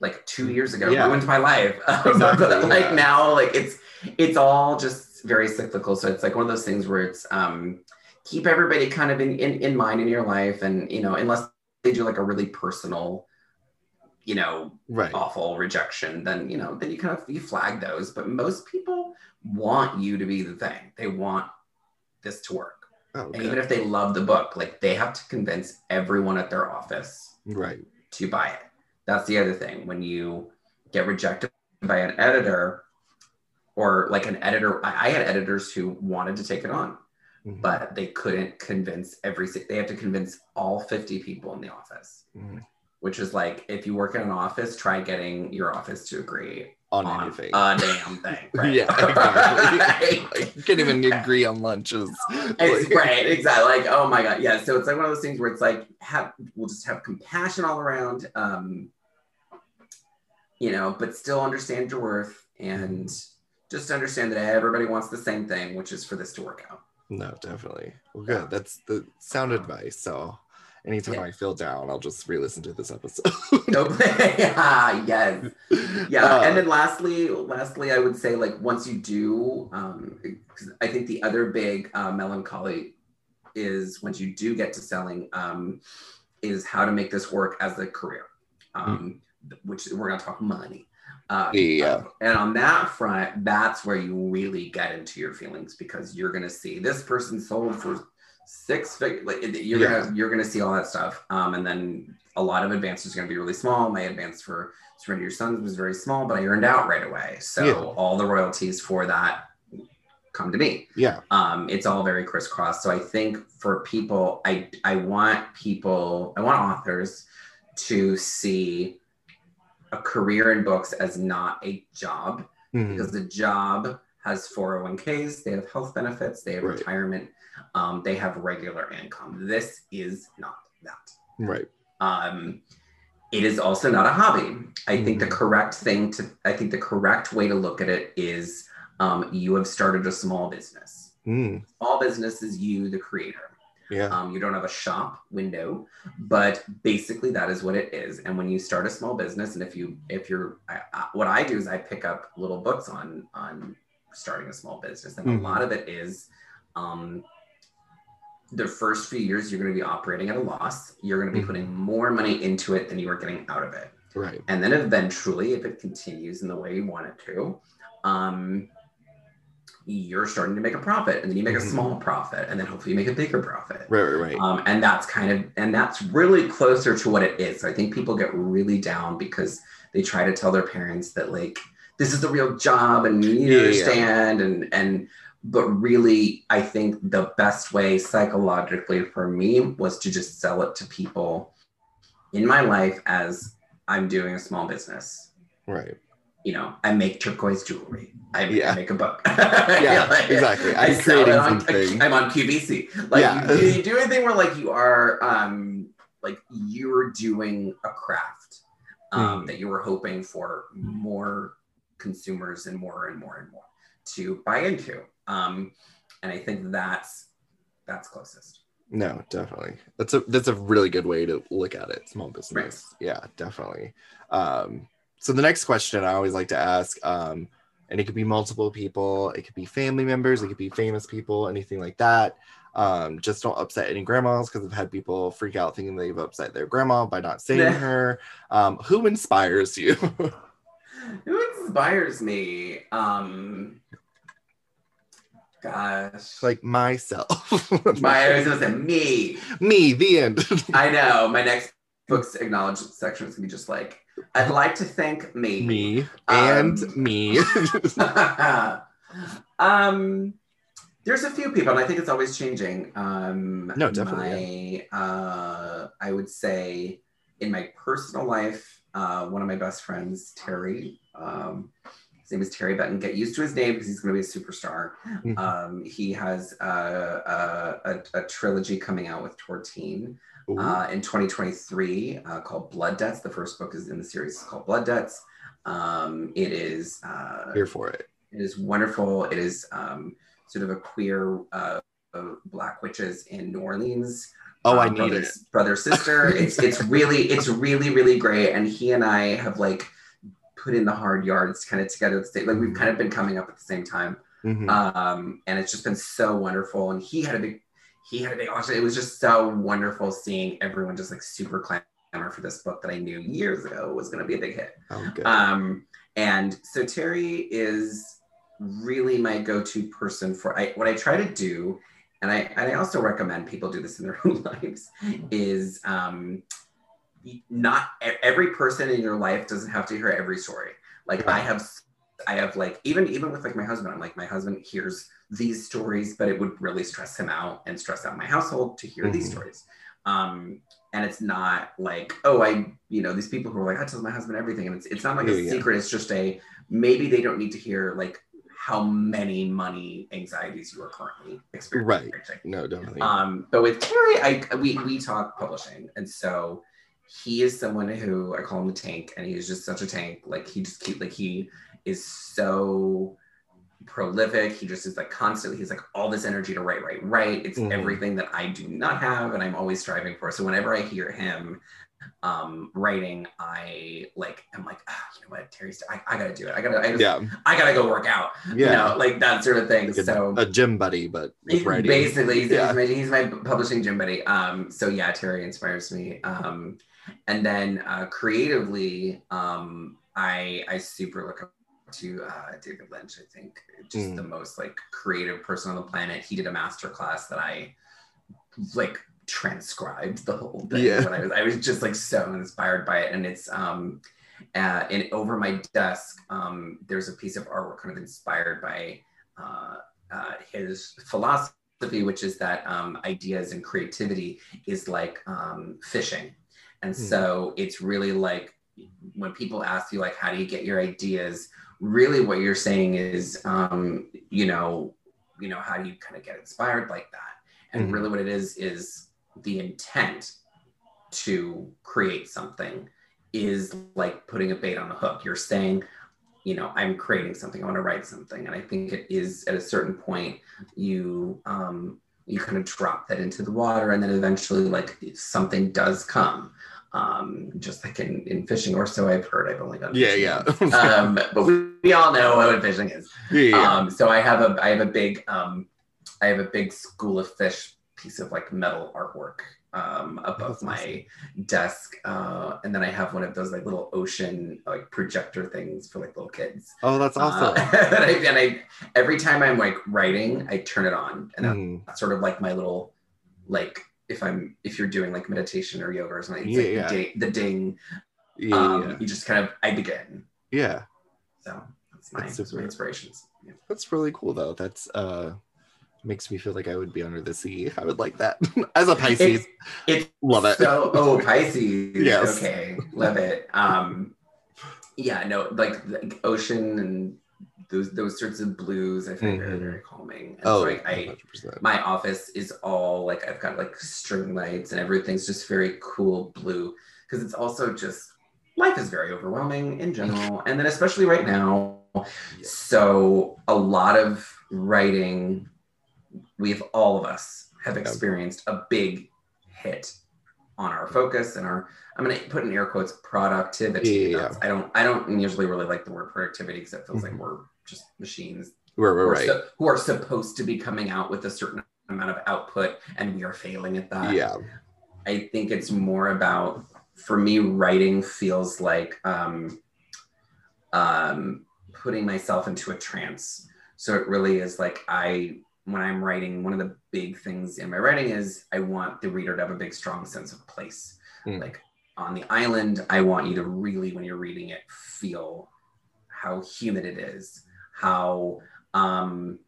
like two years ago yeah. ruined my life. Exactly, but like yeah. now, like it's it's all just very cyclical. So it's like one of those things where it's um, keep everybody kind of in, in in mind in your life, and you know, unless they do like a really personal you know, right. awful rejection, then you know, then you kind of you flag those. But most people want you to be the thing. They want this to work. Oh, and even if they love the book, like they have to convince everyone at their office right to buy it. That's the other thing. When you get rejected by an editor, or like an editor, I, I had editors who wanted to take it on, mm-hmm. but they couldn't convince every. They have to convince all fifty people in the office. Mm-hmm which is like if you work in an office, try getting your office to agree on, on anything. A damn thing. Right? yeah, exactly. like, you can't even agree on lunches. right, exactly. Like, oh my god, yeah. So it's like one of those things where it's like have we'll just have compassion all around, um, you know, but still understand your worth and just understand that everybody wants the same thing, which is for this to work out. No, definitely. Well, good. That's the sound advice. So anytime yeah. I feel down, I'll just re-listen to this episode. yeah, yes, yeah. Uh, and then lastly, lastly, I would say like once you do, um, I think the other big uh, melancholy is once you do get to selling, um, is how to make this work as a career, um, mm-hmm. which we're gonna talk money. Uh, yeah. Uh, and on that front, that's where you really get into your feelings because you're going to see this person sold for six figure like you're yeah. gonna you're gonna see all that stuff um and then a lot of advances are gonna be really small my advance for surrender your sons was very small but i earned out right away so yeah. all the royalties for that come to me yeah um it's all very crisscross so i think for people i i want people i want authors to see a career in books as not a job mm-hmm. because the job has 401ks they have health benefits they have right. retirement um, they have regular income. This is not that. Right. Um, it is also not a hobby. I mm-hmm. think the mm-hmm. correct thing to, I think the correct way to look at it is um, you have started a small business. Mm. Small business is you, the creator. Yeah. Um, you don't have a shop window, but basically that is what it is. And when you start a small business, and if you if you're I, I, what I do is I pick up little books on on starting a small business, and mm-hmm. a lot of it is um, the first few years you're going to be operating at a loss. You're going to be mm-hmm. putting more money into it than you are getting out of it. Right. And then eventually, if it continues in the way you want it to, um, you're starting to make a profit and then you make a mm-hmm. small profit and then hopefully you make a bigger profit. Right right right. Um, and that's kind of and that's really closer to what it is. So i think people get really down because they try to tell their parents that like this is the real job and you need to understand yeah. and and but really i think the best way psychologically for me was to just sell it to people in my life as i'm doing a small business. Right you know, I make turquoise jewelry. I, yeah. I make a book. yeah, like, exactly. I'm creating on, something. I'm on QVC. Like, yeah. you, you, do anything where like you are, um, like you're doing a craft um, mm. that you were hoping for more consumers and more and more and more to buy into. Um, and I think that's that's closest. No, definitely. That's a that's a really good way to look at it. Small business. Right. Yeah, definitely. Um, so the next question I always like to ask, um, and it could be multiple people, it could be family members, it could be famous people, anything like that. Um, just don't upset any grandmas because I've had people freak out thinking they've upset their grandma by not saying her. Um, who inspires you? who inspires me? Um, gosh, like myself. my, I was gonna say me. Me. The end. I know. My next book's acknowledged section is gonna be just like I'd like to thank me. Me and um, me. um, there's a few people, and I think it's always changing. Um, no, definitely. My, uh, I would say in my personal life, uh, one of my best friends, Terry. Um, his name is Terry Benton. Get used to his name because he's going to be a superstar. Mm-hmm. Um, he has uh, a, a, a, trilogy coming out with Tor Teen uh, in 2023 uh, called Blood Debts. The first book is in the series called Blood Debts. Um, it is uh, here for it. It is wonderful. It is um, sort of a queer uh, black witches in New Orleans. Oh, I um, need it. Brother sister. it's it's really it's really really great. And he and I have like put in the hard yards kind of together. Like we've kind of been coming up at the same time. Mm-hmm. Um, and it's just been so wonderful. And he had a big he had a big auction. It was just so wonderful seeing everyone just like super clamor for this book that I knew years ago was going to be a big hit. Oh, good. Um, and so Terry is really my go-to person for I, what I try to do, and I and I also recommend people do this in their own lives, is um, not every person in your life doesn't have to hear every story. Like. I have, I have like even even with like my husband, I'm like my husband hears these stories, but it would really stress him out and stress out my household to hear mm-hmm. these stories. Um, and it's not like, oh, I, you know, these people who are like, I tell my husband everything. And it's, it's not like yeah, a yeah. secret. It's just a, maybe they don't need to hear like how many money anxieties you are currently experiencing. Right. No, definitely. Um, but with Terry, I, we, we talk publishing. And so he is someone who I call him the tank and he's just such a tank. Like he just keep, like he is so, prolific. He just is like constantly, he's like all this energy to write, write, write. It's mm-hmm. everything that I do not have and I'm always striving for. So whenever I hear him um writing, I like I'm like, oh, you know what, Terry's I, I gotta do it. I gotta I, just, yeah. I gotta go work out. Yeah. You know, like that sort of thing. Like so a, gym buddy, but writing. Basically, he's, yeah. he's, my, he's my publishing gym buddy. Um so yeah, Terry inspires me. Um and then uh creatively, um I I super look up to uh, David Lynch. I think just mm. the most like creative person on the planet. He did a master class that I like transcribed the whole thing. Yeah. I was, I was just like so inspired by it, and it's um, uh, and over my desk um, there's a piece of artwork kind of inspired by uh, uh, his philosophy, which is that um, ideas and creativity is like um, fishing, and mm. so it's really like when people ask you like how do you get your ideas really what you're saying is um, you know you know how do you kind of get inspired like that? And mm-hmm. really what it is is the intent to create something is like putting a bait on a hook. You're saying you know i'm creating something i want to write something. And i think it is at a certain point you um you kind of drop that into the water and then eventually like something does come um just like in, in fishing or so i've heard i've only done yeah yeah um but we, we, all know what fishing is yeah, yeah. um so i have a i have a big um i have a big school of fish piece of like metal artwork um, above my desk, uh, and then I have one of those like little ocean like projector things for like little kids. Oh, that's uh, awesome! Uh, and, I, and, I, every time I'm like writing, I turn it on, and mm. that's sort of like my little like if I'm if you're doing like meditation or yoga or something, yeah, like yeah. The, ding, the ding. Yeah, um, yeah, you just kind of I begin. Yeah. So that's my, that's my inspirations. Yeah. That's really cool though. That's uh makes me feel like I would be under the sea. I would like that as a Pisces. It, love it. So, oh, Pisces. yes. Okay, love it. Um, yeah, no, like, like ocean and those those sorts of blues. I find mm-hmm. very very calming. And oh, so I, I my office is all like I've got like string lights and everything's just very cool blue because it's also just life is very overwhelming in general, and then especially right now. So a lot of writing we've all of us have experienced a big hit on our focus and our I'm going to put in air quotes productivity. Yeah, I don't I don't usually really like the word productivity because it feels mm-hmm. like we're just machines we're, we're who, right. so, who are supposed to be coming out with a certain amount of output and we are failing at that. Yeah. I think it's more about for me writing feels like um um putting myself into a trance. So it really is like I when I'm writing, one of the big things in my writing is I want the reader to have a big, strong sense of place. Mm. Like on the island, I want you to really, when you're reading it, feel how humid it is, how, um,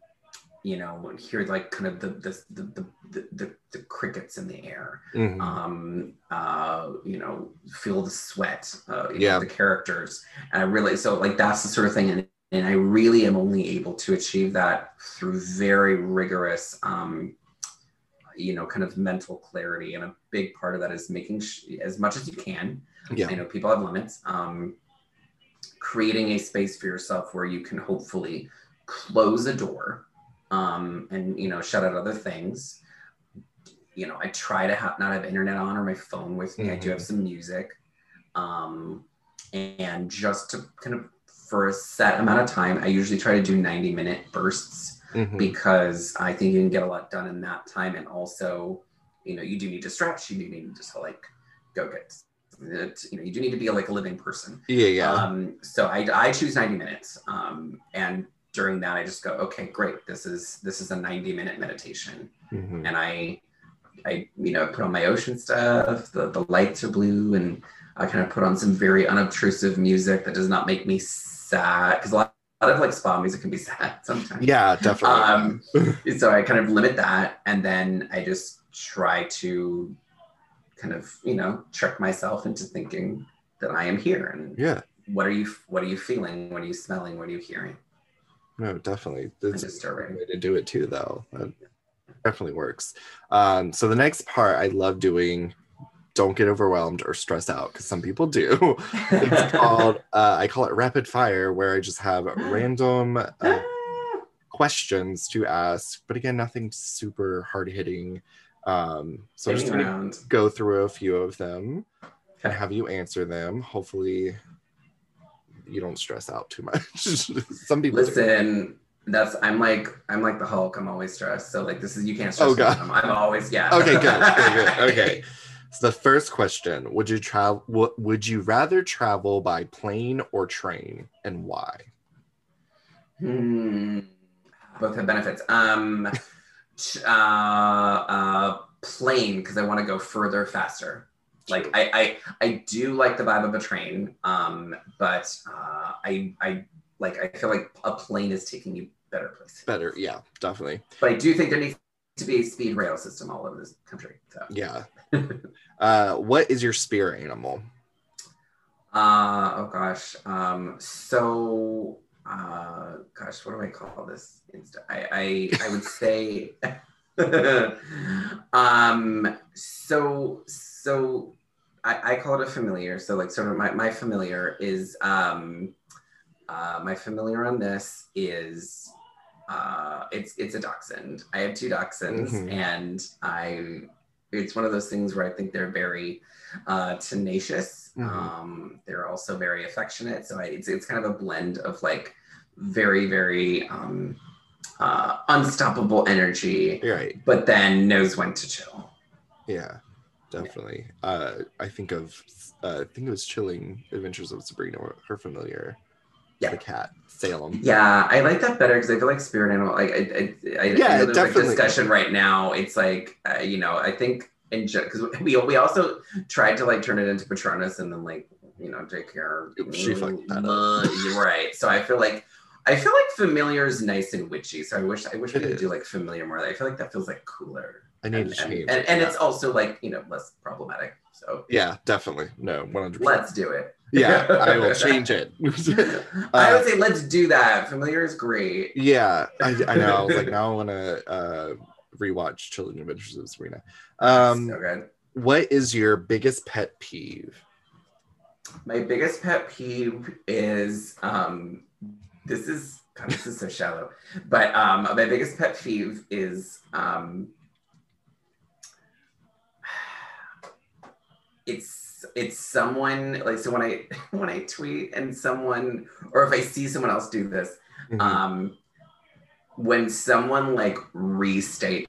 you know, hear like kind of the the the the, the, the crickets in the air, mm-hmm. um, uh, you know, feel the sweat, uh, yeah, know, the characters, and I really so like that's the sort of thing, and and I really am only able to achieve that through very rigorous, um, you know, kind of mental clarity. And a big part of that is making sh- as much as you can. Yeah. I know people have limits. Um, creating a space for yourself where you can hopefully close a door um, and you know shut out other things. You know, I try to ha- not have internet on or my phone with me. Mm-hmm. I do have mm-hmm. some music, um, and just to kind of for a set amount of time. I usually try to do 90 minute bursts mm-hmm. because I think you can get a lot done in that time. And also, you know, you do need to stretch, you do need to like go get it, you know, you do need to be like a living person. Yeah, yeah. Um, so I, I choose 90 minutes. Um, and during that, I just go, okay, great. This is, this is a 90 minute meditation. Mm-hmm. And I, I, you know, put on my ocean stuff, the, the lights are blue and I kind of put on some very unobtrusive music that does not make me sad because a lot, a lot of like spa music can be sad sometimes. Yeah, definitely. Um, so I kind of limit that, and then I just try to kind of you know trick myself into thinking that I am here and yeah. What are you What are you feeling? What are you smelling? What are you hearing? No, definitely. That's a way to do it too, though. That definitely works. Um, so the next part I love doing don't get overwhelmed or stressed out because some people do. it's called, uh, I call it rapid fire, where I just have random uh, questions to ask, but again, nothing super hard hitting. Um, so I'm just going to go through a few of them and have you answer them. Hopefully, you don't stress out too much. some people listen. Do. That's I'm like I'm like the Hulk. I'm always stressed. So like this is you can't stress. Oh god. I'm, I'm always yeah. Okay, good. good, good. Okay. So the first question: Would you travel? Would you rather travel by plane or train, and why? Hmm. Both have benefits. Um, uh, uh, plane because I want to go further, faster. Like I, I, I do like the vibe of a train, um, but uh, I, I like. I feel like a plane is taking you better places. Better, yeah, definitely. But I do think there needs to be a speed rail system all over this country. So. Yeah. uh, what is your spirit animal? Uh, oh gosh. Um, so, uh, gosh, what do I call this? Insta- I, I, I would say, um, so, so I, I call it a familiar. So like sort of my, my familiar is, um, uh, my familiar on this is uh, it's it's a dachshund. I have two dachshunds, mm-hmm. and I it's one of those things where I think they're very uh, tenacious. Mm-hmm. Um, they're also very affectionate. So I, it's it's kind of a blend of like very very um, uh, unstoppable energy, right? But then knows when to chill. Yeah, definitely. Yeah. Uh, I think of uh, I think it was Chilling Adventures of Sabrina, her familiar. Yeah. The cat, Salem. Yeah, I like that better because I feel like spirit animal. Like, I, I, I yeah, I there's definitely. like discussion right now. It's like, uh, you know, I think in because we we also tried to like turn it into Patronus and then like you know JKR. She fucked that up. Right. So I feel like I feel like familiar is nice and witchy. So I wish I wish we could do like familiar more. I feel like that feels like cooler. I need and, to change. And, and, and it's also like you know less problematic. So yeah, definitely. No, one hundred. Let's do it. Yeah, I will change it. uh, I would say let's do that. Familiar is great. Yeah, I, I know. I was like, now I want to uh, rewatch Chilling Adventures of Sabrina. Um, so good. What is your biggest pet peeve? My biggest pet peeve is um, this is God, this is so shallow, but um, my biggest pet peeve is um, it's it's someone like so when I when I tweet and someone or if I see someone else do this, mm-hmm. um, when someone like restates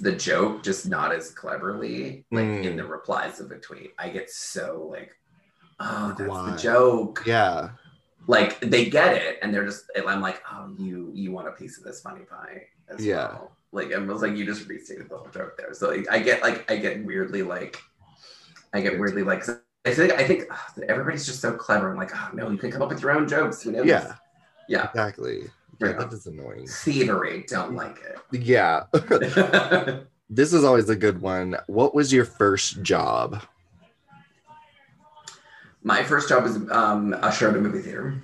the joke just not as cleverly like mm. in the mm. replies of a tweet, I get so like, oh, that's Why? the joke. Yeah. Like they get it and they're just I'm like, oh, you you want a piece of this funny pie as yeah. well. Like it was like you just restated the whole joke there. So like, I get like I get weirdly like I get weirdly like I think I think oh, everybody's just so clever. I'm like, oh no, you can come up with your own jokes. Who knows? Yeah, yeah, exactly. Yeah, that is annoying. Thievery, don't like it. Yeah. this is always a good one. What was your first job? My first job was um, usher at a movie theater.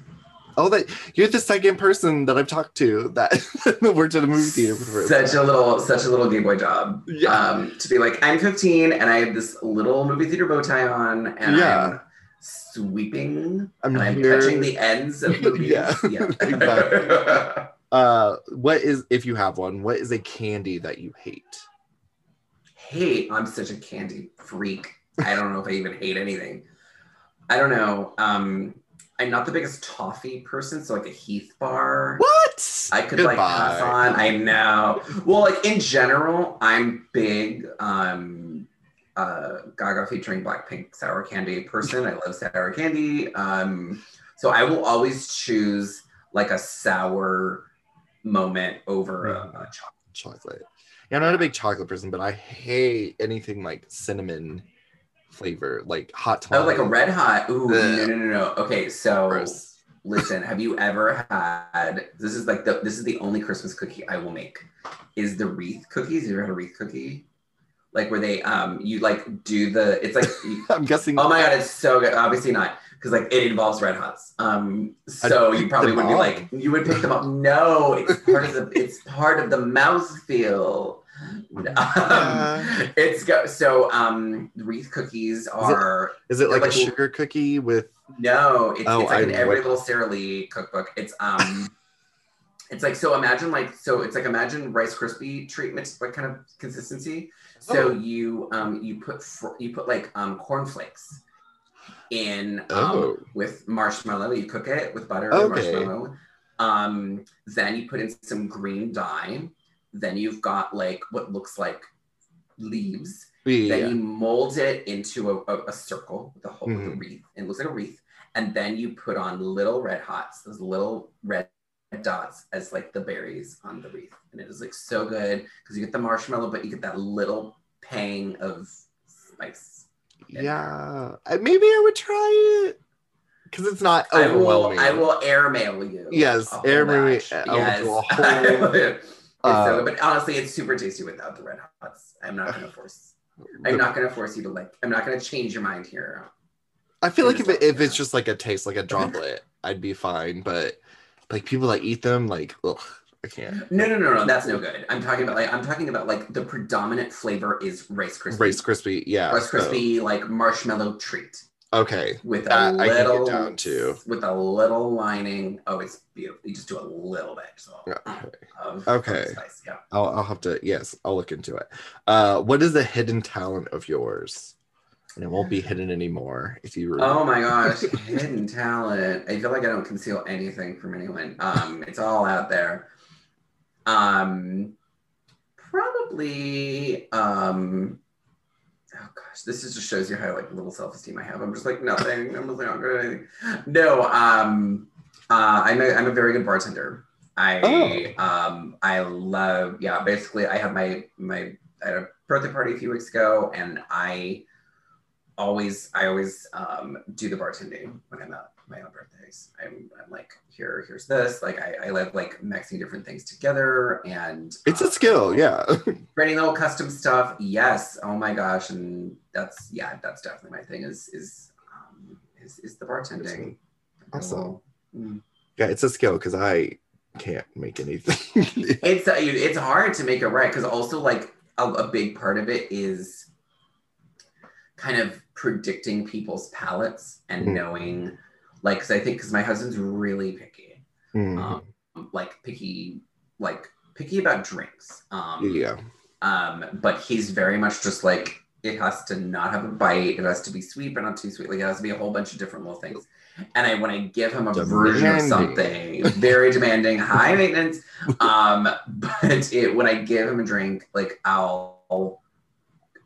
Oh, that you're the second person that I've talked to that worked at a movie theater. Such a little, such a little gay boy job. Yeah. Um, to be like, I'm 15 and I have this little movie theater bow tie on, and yeah. I'm sweeping. I'm, and I'm touching the ends of movies. yeah. yeah. exactly. uh, what is, if you have one, what is a candy that you hate? Hate? I'm such a candy freak. I don't know if I even hate anything. I don't know. Um, I'm not the biggest toffee person, so like a Heath bar. What? I could Goodbye. like pass on. I know. Well, like in general, I'm big um uh Gaga featuring Blackpink sour candy person. I love sour candy. Um so I will always choose like a sour moment over a, a chocolate. Chocolate. Yeah, I'm not a big chocolate person, but I hate anything like cinnamon flavor, like hot tamale. Oh, like a red hot. Ooh, no, no, no, no. Okay, so Gross. listen, have you ever had? This is like the this is the only Christmas cookie I will make. Is the wreath cookies? You ever had a wreath cookie? Like where they um you like do the it's like I'm guessing. Oh my god, it's so good. Obviously not because like it involves red hots. Um, so you probably would be like you would pick them up. No, it's part of the it's part of the mouth feel. Um, it's go so um wreath cookies are is it, is it like, like, a sugar cookie with no it's, oh, it's like I, in every little Sara Lee cookbook. It's um it's like so imagine like so it's like imagine Rice Krispie treatment but kind of consistency. So oh. you um you put fr- you put like um cornflakes in um, oh. with marshmallow. You cook it with butter okay. and marshmallow. Um then you put in some green dye then you've got like what looks like leaves. Yeah. Then you mold it into a, a, a circle with a whole mm-hmm. with a wreath. It looks like a wreath. And then you put on little red hots, those little red dots as like the berries on the wreath. And it is like so good because you get the marshmallow, but you get that little pang of spice. Yeah. Maybe I would try it because it's not overwhelming. I will, I will airmail you. Yes, airmail me. Yes. Uh, but honestly, it's super tasty without the red hots. I'm not gonna force. I'm not gonna force you to like. I'm not gonna change your mind here. I feel like if it, if it's just like a taste, like a droplet, I'd be fine. But like people that eat them, like, ugh, I can't. No, no, no, no. That's no good. I'm talking about like I'm talking about like the predominant flavor is Rice Krispie. Rice Krispie, yeah. Rice Krispie, so. like marshmallow treat. Okay. With that a little down to with a little lining. Oh, it's beautiful. You just do a little bit. So okay. Of, okay. Of spice. Yeah. I'll, I'll have to. Yes, I'll look into it. Uh, what is the hidden talent of yours? And it won't be hidden anymore if you. Oh my gosh, hidden talent! I feel like I don't conceal anything from anyone. Um, it's all out there. Um, probably um oh gosh, this is just shows you how like little self-esteem I have. I'm just like nothing. I'm just like not good at anything. No, um uh I'm a I'm a very good bartender. I oh. um I love yeah, basically I had my my I had a birthday party a few weeks ago and I always I always um do the bartending when I'm at my own birthdays. I'm, I'm like, here, here's this. Like I, I love like mixing different things together and it's a skill, yeah. creating little custom stuff. Yes. Oh my gosh. And that's yeah, that's definitely my thing is is um is, is the bartending. Awesome. Mm. Yeah, it's a skill because I can't make anything. it's uh, it's hard to make it right because also like a, a big part of it is kind of predicting people's palates and mm. knowing like because i think because my husband's really picky. Mm. um, like picky like picky about drinks. Um yeah. um but he's very much just like it has to not have a bite. It has to be sweet but not too sweet. Like it has to be a whole bunch of different little things. And i when i give him a demanding. version of something very demanding high maintenance um but it when i give him a drink like i'll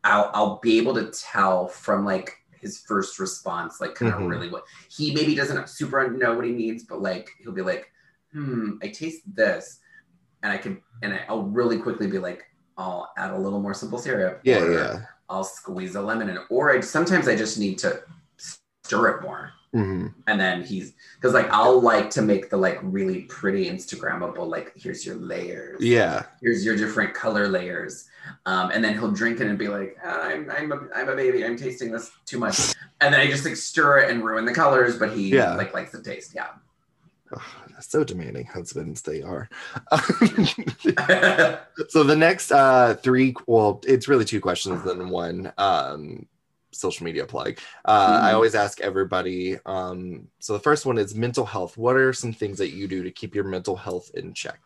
I'll I'll be able to tell from like his first response, like kind of mm-hmm. really what he maybe doesn't super know what he needs, but like he'll be like, hmm, I taste this, and I can and I, will really quickly be like, I'll add a little more simple syrup. Yeah, yeah. I'll squeeze a lemon in, or I sometimes I just need to stir it more. Mm-hmm. And then he's because like I'll like to make the like really pretty Instagrammable like here's your layers. Yeah. Here's your different color layers. Um, and then he'll drink it and be like, oh, I'm I'm a, I'm a baby. I'm tasting this too much. And then I just like stir it and ruin the colors, but he yeah. like likes the taste. Yeah. Oh, so demanding husbands they are. so the next uh three well, it's really two questions than one. Um social media plug. Uh, mm-hmm. I always ask everybody. Um, so the first one is mental health. What are some things that you do to keep your mental health in check?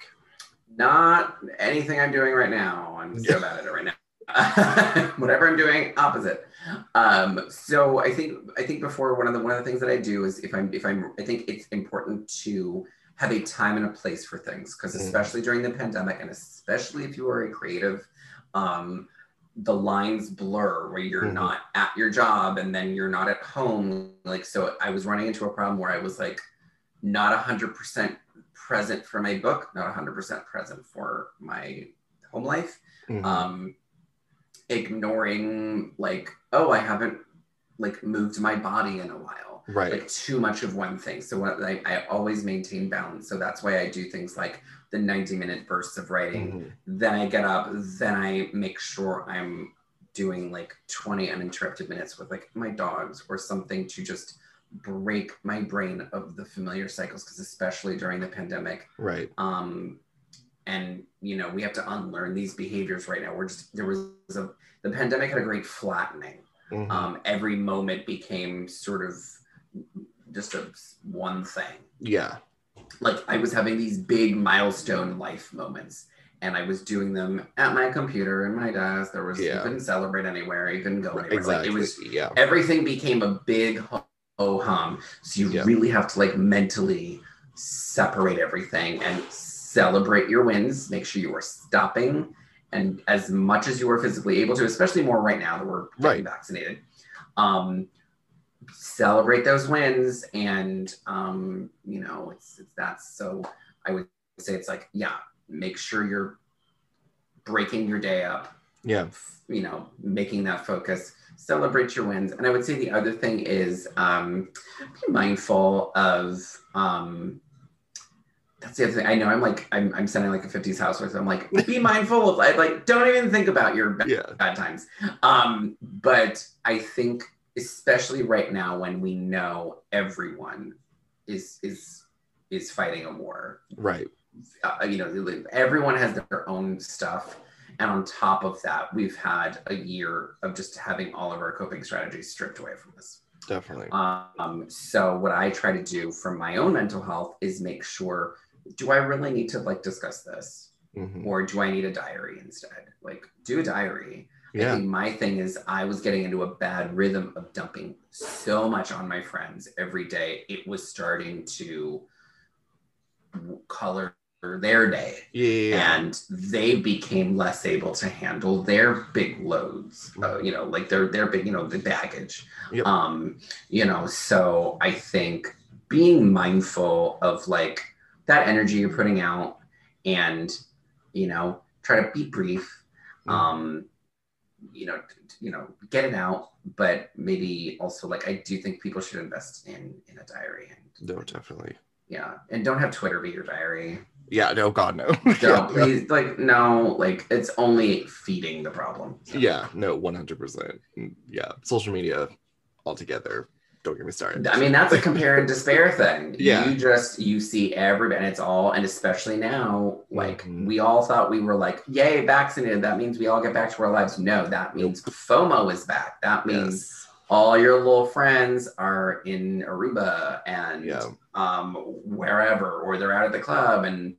Not anything I'm doing right now. I'm so bad at it right now. Whatever I'm doing, opposite. Um, so I think I think before one of the one of the things that I do is if I'm if I'm I think it's important to have a time and a place for things because mm-hmm. especially during the pandemic and especially if you are a creative, um, the lines blur where you're mm-hmm. not at your job and then you're not at home. Like so, I was running into a problem where I was like not hundred percent present for my book, not 100% present for my home life. Mm-hmm. Um, ignoring like, oh, I haven't like moved my body in a while. Right. Like too much of one thing. So what I, I always maintain balance. So that's why I do things like the 90 minute bursts of writing. Mm-hmm. Then I get up, then I make sure I'm doing like 20 uninterrupted minutes with like my dogs or something to just break my brain of the familiar cycles because especially during the pandemic right um and you know we have to unlearn these behaviors right now we're just there was a the pandemic had a great flattening mm-hmm. um every moment became sort of just a one thing yeah like i was having these big milestone life moments and I was doing them at my computer in my desk. There was yeah. you couldn't celebrate anywhere, you couldn't go anywhere. Exactly. Like it was yeah. everything became a big ho hum. So you yeah. really have to like mentally separate everything and celebrate your wins. Make sure you are stopping and as much as you are physically able to, especially more right now that we're right. vaccinated. Um, celebrate those wins and um, you know it's, it's that's so I would say it's like yeah make sure you're breaking your day up yeah you know making that focus celebrate your wins. And I would say the other thing is um, be mindful of. Um, that's the other thing. I know I'm like I'm, I'm sounding like a 50s housewife. So I'm like, be mindful of like, like don't even think about your bad, yeah. bad times. Um, but I think especially right now when we know everyone is is is fighting a war. Right. Uh, you know, everyone has their own stuff and on top of that, we've had a year of just having all of our coping strategies stripped away from us. Definitely. Um, so what I try to do for my own mental health is make sure, do I really need to like discuss this? Mm-hmm. Or do I need a diary instead? Like do a diary. Yeah. I think my thing is I was getting into a bad rhythm of dumping so much on my friends every day. It was starting to color their day. Yeah. And they became less able to handle their big loads, uh, you know, like their their big, you know, the baggage. Yep. Um, you know, so I think being mindful of like that energy you're putting out and, you know, try to be brief. Mm. Um, you know, you know, get it out, but maybe also like I do think people should invest in in a diary and no, definitely. Yeah, and don't have Twitter be your diary. Yeah, no, God, no. no, yeah, please, like, no, like, it's only feeding the problem. So. Yeah, no, 100%. Mm, yeah, social media altogether. Don't get me started. I mean, that's a compare and despair thing. Yeah. You just, you see everybody, and it's all, and especially now, like, mm-hmm. we all thought we were like, yay, vaccinated. That means we all get back to our lives. No, that means FOMO is back. That means. Yes all your little friends are in Aruba and yeah. um, wherever, or they're out at the club and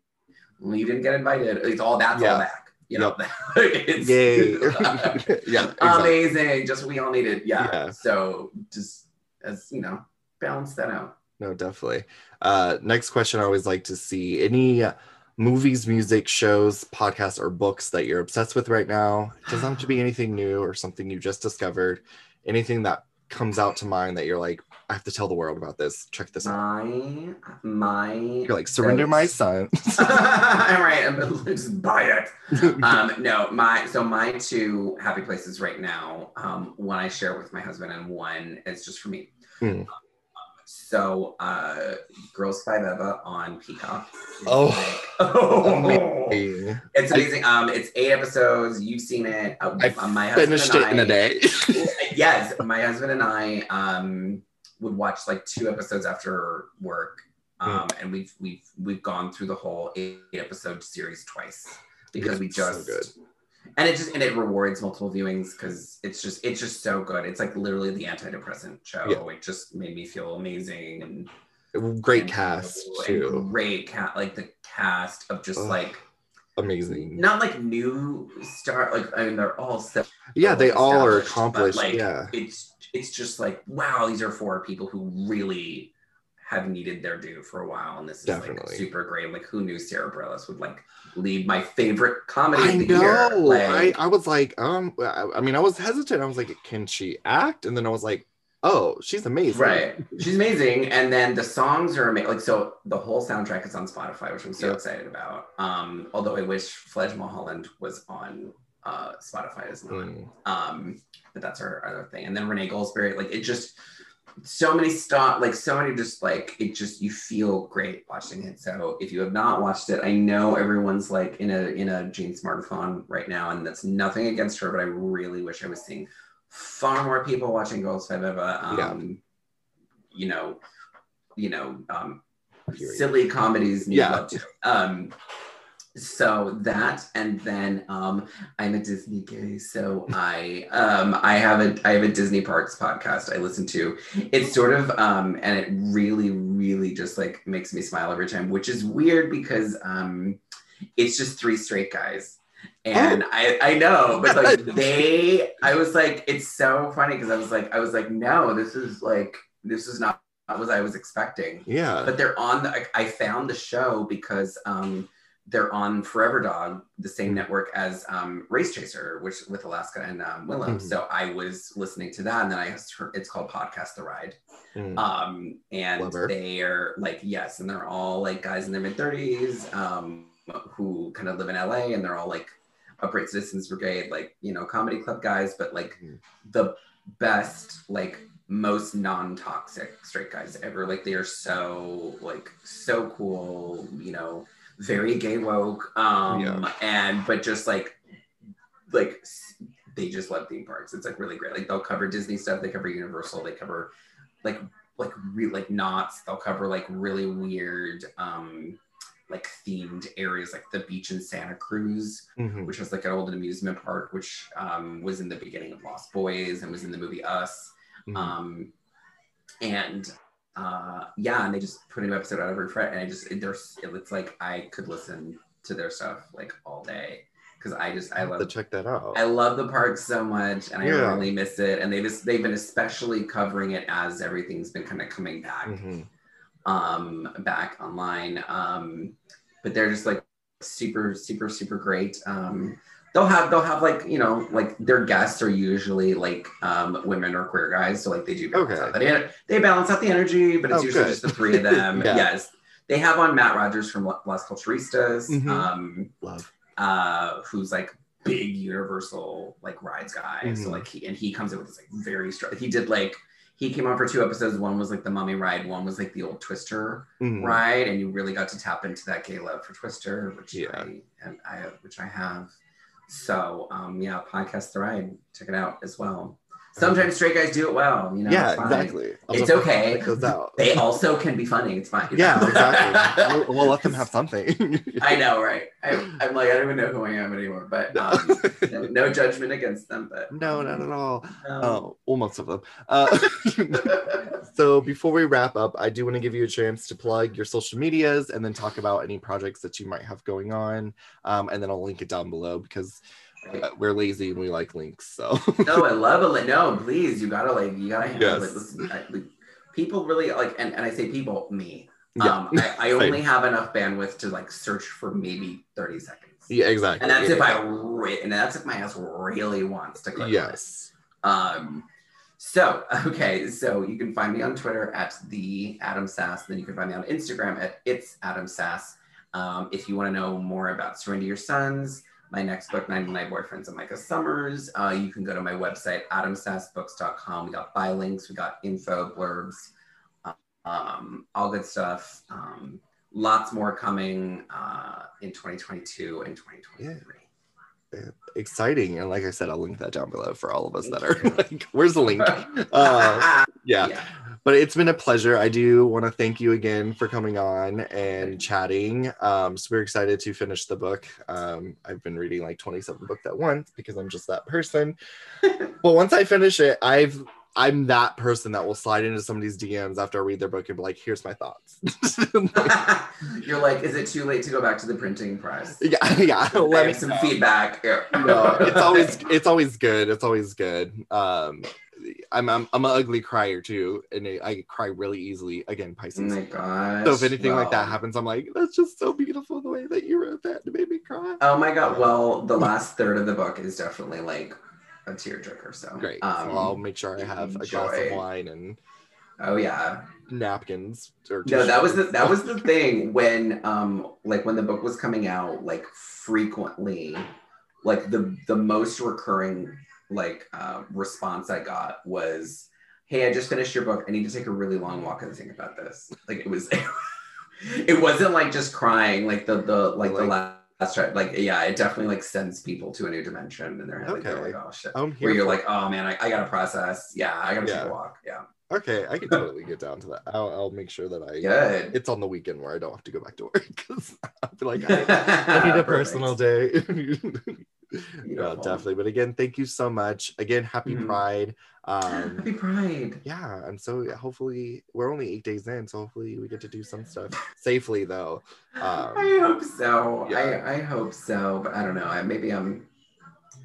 you didn't get invited. It's all that's yeah. all back. You know, yep. it's Yay. yeah, exactly. amazing. Just we all needed, yeah. yeah. So just as you know, balance that out. No, definitely. Uh, next question I always like to see any movies, music, shows, podcasts, or books that you're obsessed with right now. It doesn't have to be anything new or something you just discovered anything that comes out to mind that you're like, I have to tell the world about this. Check this my, out. My You're like, surrender my son. I'm right. I'm just buy it. um, no, my so my two happy places right now. Um, one I share with my husband, and one is just for me. Hmm. So, uh, Girls Five Eva on Peacock. Oh, like, oh amazing. it's amazing. Um, it's eight episodes. You've seen it. Uh, I uh, my finished it I, in a day. yes, my husband and I um would watch like two episodes after work. Hmm. Um, mm. and we've we've we've gone through the whole eight episode series twice because yeah, we just so and it just and it rewards multiple viewings because it's just it's just so good. It's like literally the antidepressant show. Yeah. It just made me feel amazing and great and cast too. Great cast, like the cast of just like amazing. Not like new star, like I mean they're all so yeah, they all are accomplished. Like, yeah, it's it's just like wow, these are four people who really have needed their due for a while, and this is Definitely. like super great. Like, who knew Sara Bareilles would like lead my favorite comedy I of the know. year? Like, I, I was like, um, I, I mean, I was hesitant. I was like, can she act? And then I was like, oh, she's amazing. Right. She's amazing. And then the songs are amazing. Like, so the whole soundtrack is on Spotify, which I'm so yeah. excited about. Um, although I wish Fledge Mulholland was on uh, Spotify as well. Mm. Um, but that's our other thing. And then Renee Goldsberry, like it just so many stop like so many just like it just you feel great watching it. So if you have not watched it i know everyone's like in a in a Jean smartphone right now and that's nothing against her but i really wish i was seeing far more people watching girls five eva um yeah. you know you know um silly comedies yeah. um so that and then um i'm a disney gay so i um i have a i have a disney parks podcast i listen to it's sort of um and it really really just like makes me smile every time which is weird because um it's just three straight guys and oh. I, I know, but like they, I was like, it's so funny because I was like, I was like, no, this is like, this is not what I was expecting. Yeah. But they're on the, I found the show because um, they're on Forever Dog, the same mm-hmm. network as um, Race Chaser, which with Alaska and um, Willam. Mm-hmm. So I was listening to that, and then I heard it's called Podcast the Ride. Mm. Um, and they are like yes, and they're all like guys in their mid thirties um, who kind of live in LA, and they're all like upright citizens brigade, like you know, comedy club guys, but like mm. the best like most non-toxic straight guys ever like they are so like so cool you know very gay woke um yeah. and but just like like they just love theme parks it's like really great like they'll cover disney stuff they cover universal they cover like like re- like Knott's they'll cover like really weird um like themed areas like the beach in santa cruz mm-hmm. which was like an old amusement park which um was in the beginning of lost boys and was in the movie us mm-hmm. um and uh, yeah, and they just put a new episode out every Friday, and I just it, there's it's like I could listen to their stuff like all day because I just I love to check that out. I love the park so much, and I really miss it. And they just they've been especially covering it as everything's been kind of coming back, mm-hmm. um, back online. Um, but they're just like super super super great. Um, they'll have they'll have like you know like their guests are usually like um, women or queer guys, so like they do balance okay. out the, they balance out the energy, but it's oh, usually good. just the three of them. yeah. Yes, they have on Matt Rogers from Las Culturistas, mm-hmm. um, love, uh, who's like big Universal like rides guy. Mm-hmm. So like he and he comes in with this like very strong. He did like he came on for two episodes. One was like the mummy ride, one was like the old Twister mm-hmm. ride, and you really got to tap into that gay love for Twister, which yeah. I and I which I have. So um, yeah, podcast the ride, check it out as well. Sometimes straight guys do it well, you know. Yeah, it's exactly. it's okay. They also can be funny. It's fine. Yeah, exactly. we'll, we'll, let them have something. I know, right? I, am like, I don't even know who I am anymore, but um, no. no, judgment against them. But no, not at all. No. Oh, well, most of them. Uh, so before we wrap up, I do want to give you a chance to plug your social medias and then talk about any projects that you might have going on, um, and then I'll link it down below because we're lazy and we like links. So no, I love a link. No, please, you gotta like you gotta have yes. like, listen, I, like, people really like, and, and I say people, me. Yeah. Um, I, I only have enough bandwidth to like search for maybe 30 seconds. Yeah, exactly. And that's yeah, if I re- and that's if my ass really wants to click. Yes. Um so okay, so you can find me on Twitter at the Adam Sass. Then you can find me on Instagram at it's Adam Sass. Um, if you want to know more about Surrender Your Sons, my next book, 99 Boyfriends of Micah Summers. Uh, you can go to my website, adamsassbooks.com. We got buy links, we got info, blurbs, um, all good stuff. Um, lots more coming uh, in 2022 and 2023. Yeah. Exciting. And like I said, I'll link that down below for all of us that are like, where's the link? Uh, yeah. yeah but it's been a pleasure. I do want to thank you again for coming on and chatting. Um, so we're excited to finish the book. Um, I've been reading like 27 books at once because I'm just that person. but once I finish it, I've I'm that person that will slide into somebody's DMs after I read their book and be like, "Here's my thoughts." You're like, "Is it too late to go back to the printing press?" Yeah, yeah. Let me some know. feedback. No, it's always it's always good. It's always good. Um, I'm I'm, I'm an ugly crier too, and I cry really easily. Again, Pisces. Oh my gosh. So if anything well, like that happens, I'm like, that's just so beautiful the way that you wrote that. It made me cry. Oh my god. Well, the last third of the book is definitely like a tearjerker. So great. Um, so I'll make sure I have enjoy. a glass of wine and. Oh yeah. Napkins or no, that was the that was the thing when um like when the book was coming out like frequently like the the most recurring like uh, response I got was, "Hey, I just finished your book. I need to take a really long walk and think about this." Like it was, it wasn't like just crying. Like the the like, like the last. That's right. Like, yeah, it definitely like sends people to a new dimension and they're okay. like, they're like oh shit. Where you're like, oh man, I, I gotta process. Yeah, I gotta yeah. take a walk. Yeah. Okay, I can totally get down to that. I'll, I'll make sure that I. Good. It's on the weekend where I don't have to go back to work because I'll be like, I, I need a personal day. yeah, definitely. But again, thank you so much. Again, happy mm-hmm. Pride. Um, happy Pride. Yeah, and so hopefully we're only eight days in, so hopefully we get to do some stuff safely, though. Um, I hope so. Yeah. I I hope so, but I don't know. I, maybe I'm.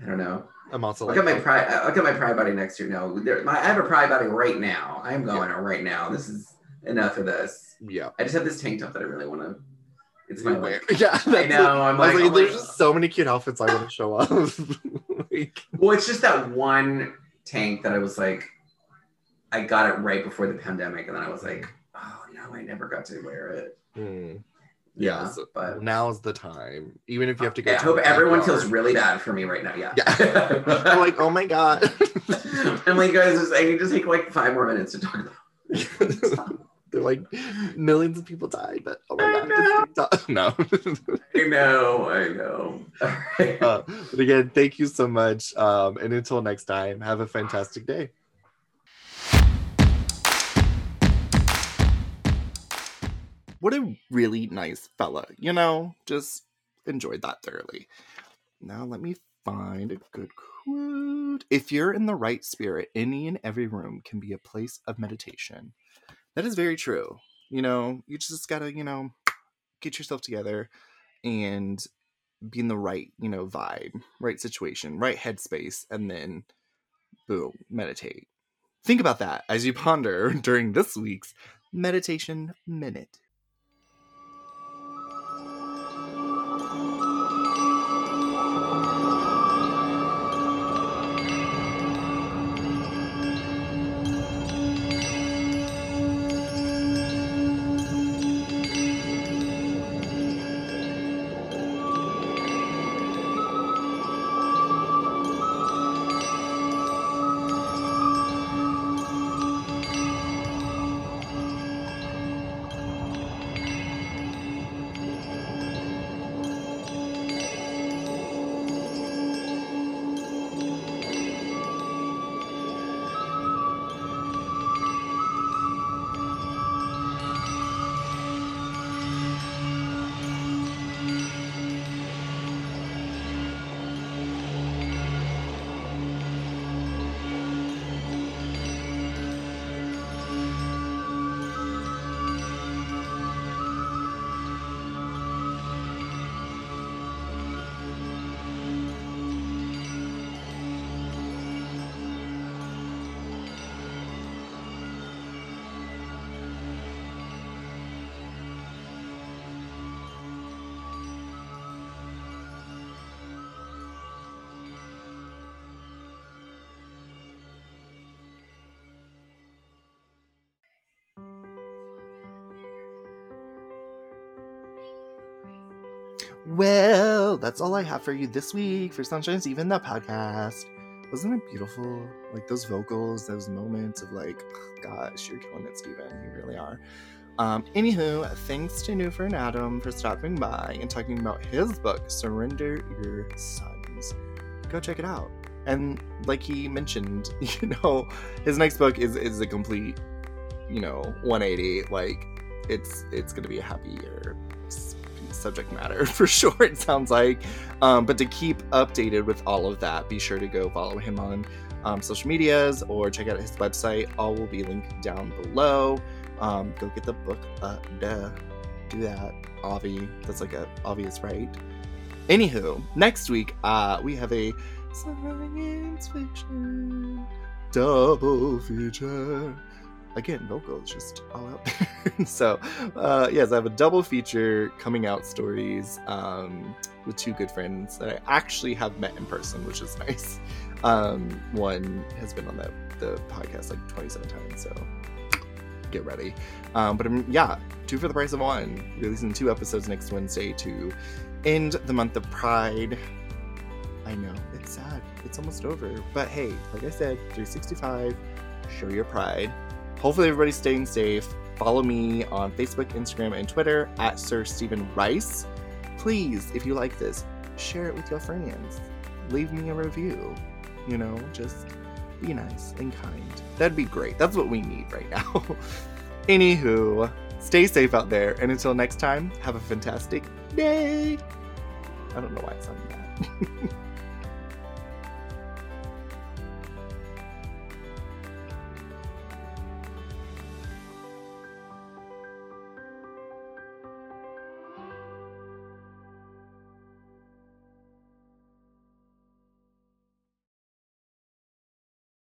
I don't know. I'm also look like, at my pride. Look at my pride body next year. No, there, my, I have a pride body right now. I'm going yeah. right now. This is enough of this. Yeah. I just have this tank top that I really want to it's my weird. Yeah, I know. I'm like, like there's just so many cute outfits I want to show off. like, well, it's just that one tank that I was like, I got it right before the pandemic, and then I was like, oh no, I never got to wear it. Mm. Yeah, so but now's the time. Even if you have to go. I hope everyone feels really bad for me right now. Yeah. Yeah. I'm like, oh my god. I'm like, guys, I need to take like five more minutes to talk about. They're like millions of people died, but oh my I god, know. no. I know, I know. uh, but again, thank you so much. Um, and until next time, have a fantastic day. What a really nice fella, you know, just enjoyed that thoroughly. Now let me find a good quote. If you're in the right spirit, any and every room can be a place of meditation. That is very true. You know, you just gotta, you know, get yourself together and be in the right, you know, vibe, right situation, right headspace, and then boom, meditate. Think about that as you ponder during this week's Meditation Minute. Well, that's all I have for you this week for Sunshine Steven the podcast. Wasn't it beautiful? Like those vocals, those moments of like, gosh, you're killing it, Steven. You really are. Um, anywho, thanks to Newfer and Adam for stopping by and talking about his book, Surrender Your Sons. Go check it out. And like he mentioned, you know, his next book is is a complete, you know, 180. Like it's it's gonna be a happy year subject matter for sure, it sounds like. Um, but to keep updated with all of that, be sure to go follow him on um, social medias or check out his website. All will be linked down below. Um, go get the book. Uh, duh. Do that. Avi. That's like a obvious right. Anywho, next week uh, we have a science fiction double feature again, vocals just all out there. so, uh, yes, I have a double feature coming out stories um, with two good friends that I actually have met in person, which is nice. Um, one has been on the, the podcast like 27 times, so get ready. Um, but um, yeah, two for the price of one. Releasing two episodes next Wednesday to end the month of Pride. I know, it's sad. It's almost over. But hey, like I said, 365, show your pride. Hopefully, everybody's staying safe. Follow me on Facebook, Instagram, and Twitter at Sir Steven Rice. Please, if you like this, share it with your friends. Leave me a review. You know, just be nice and kind. That'd be great. That's what we need right now. Anywho, stay safe out there, and until next time, have a fantastic day. I don't know why it's on that.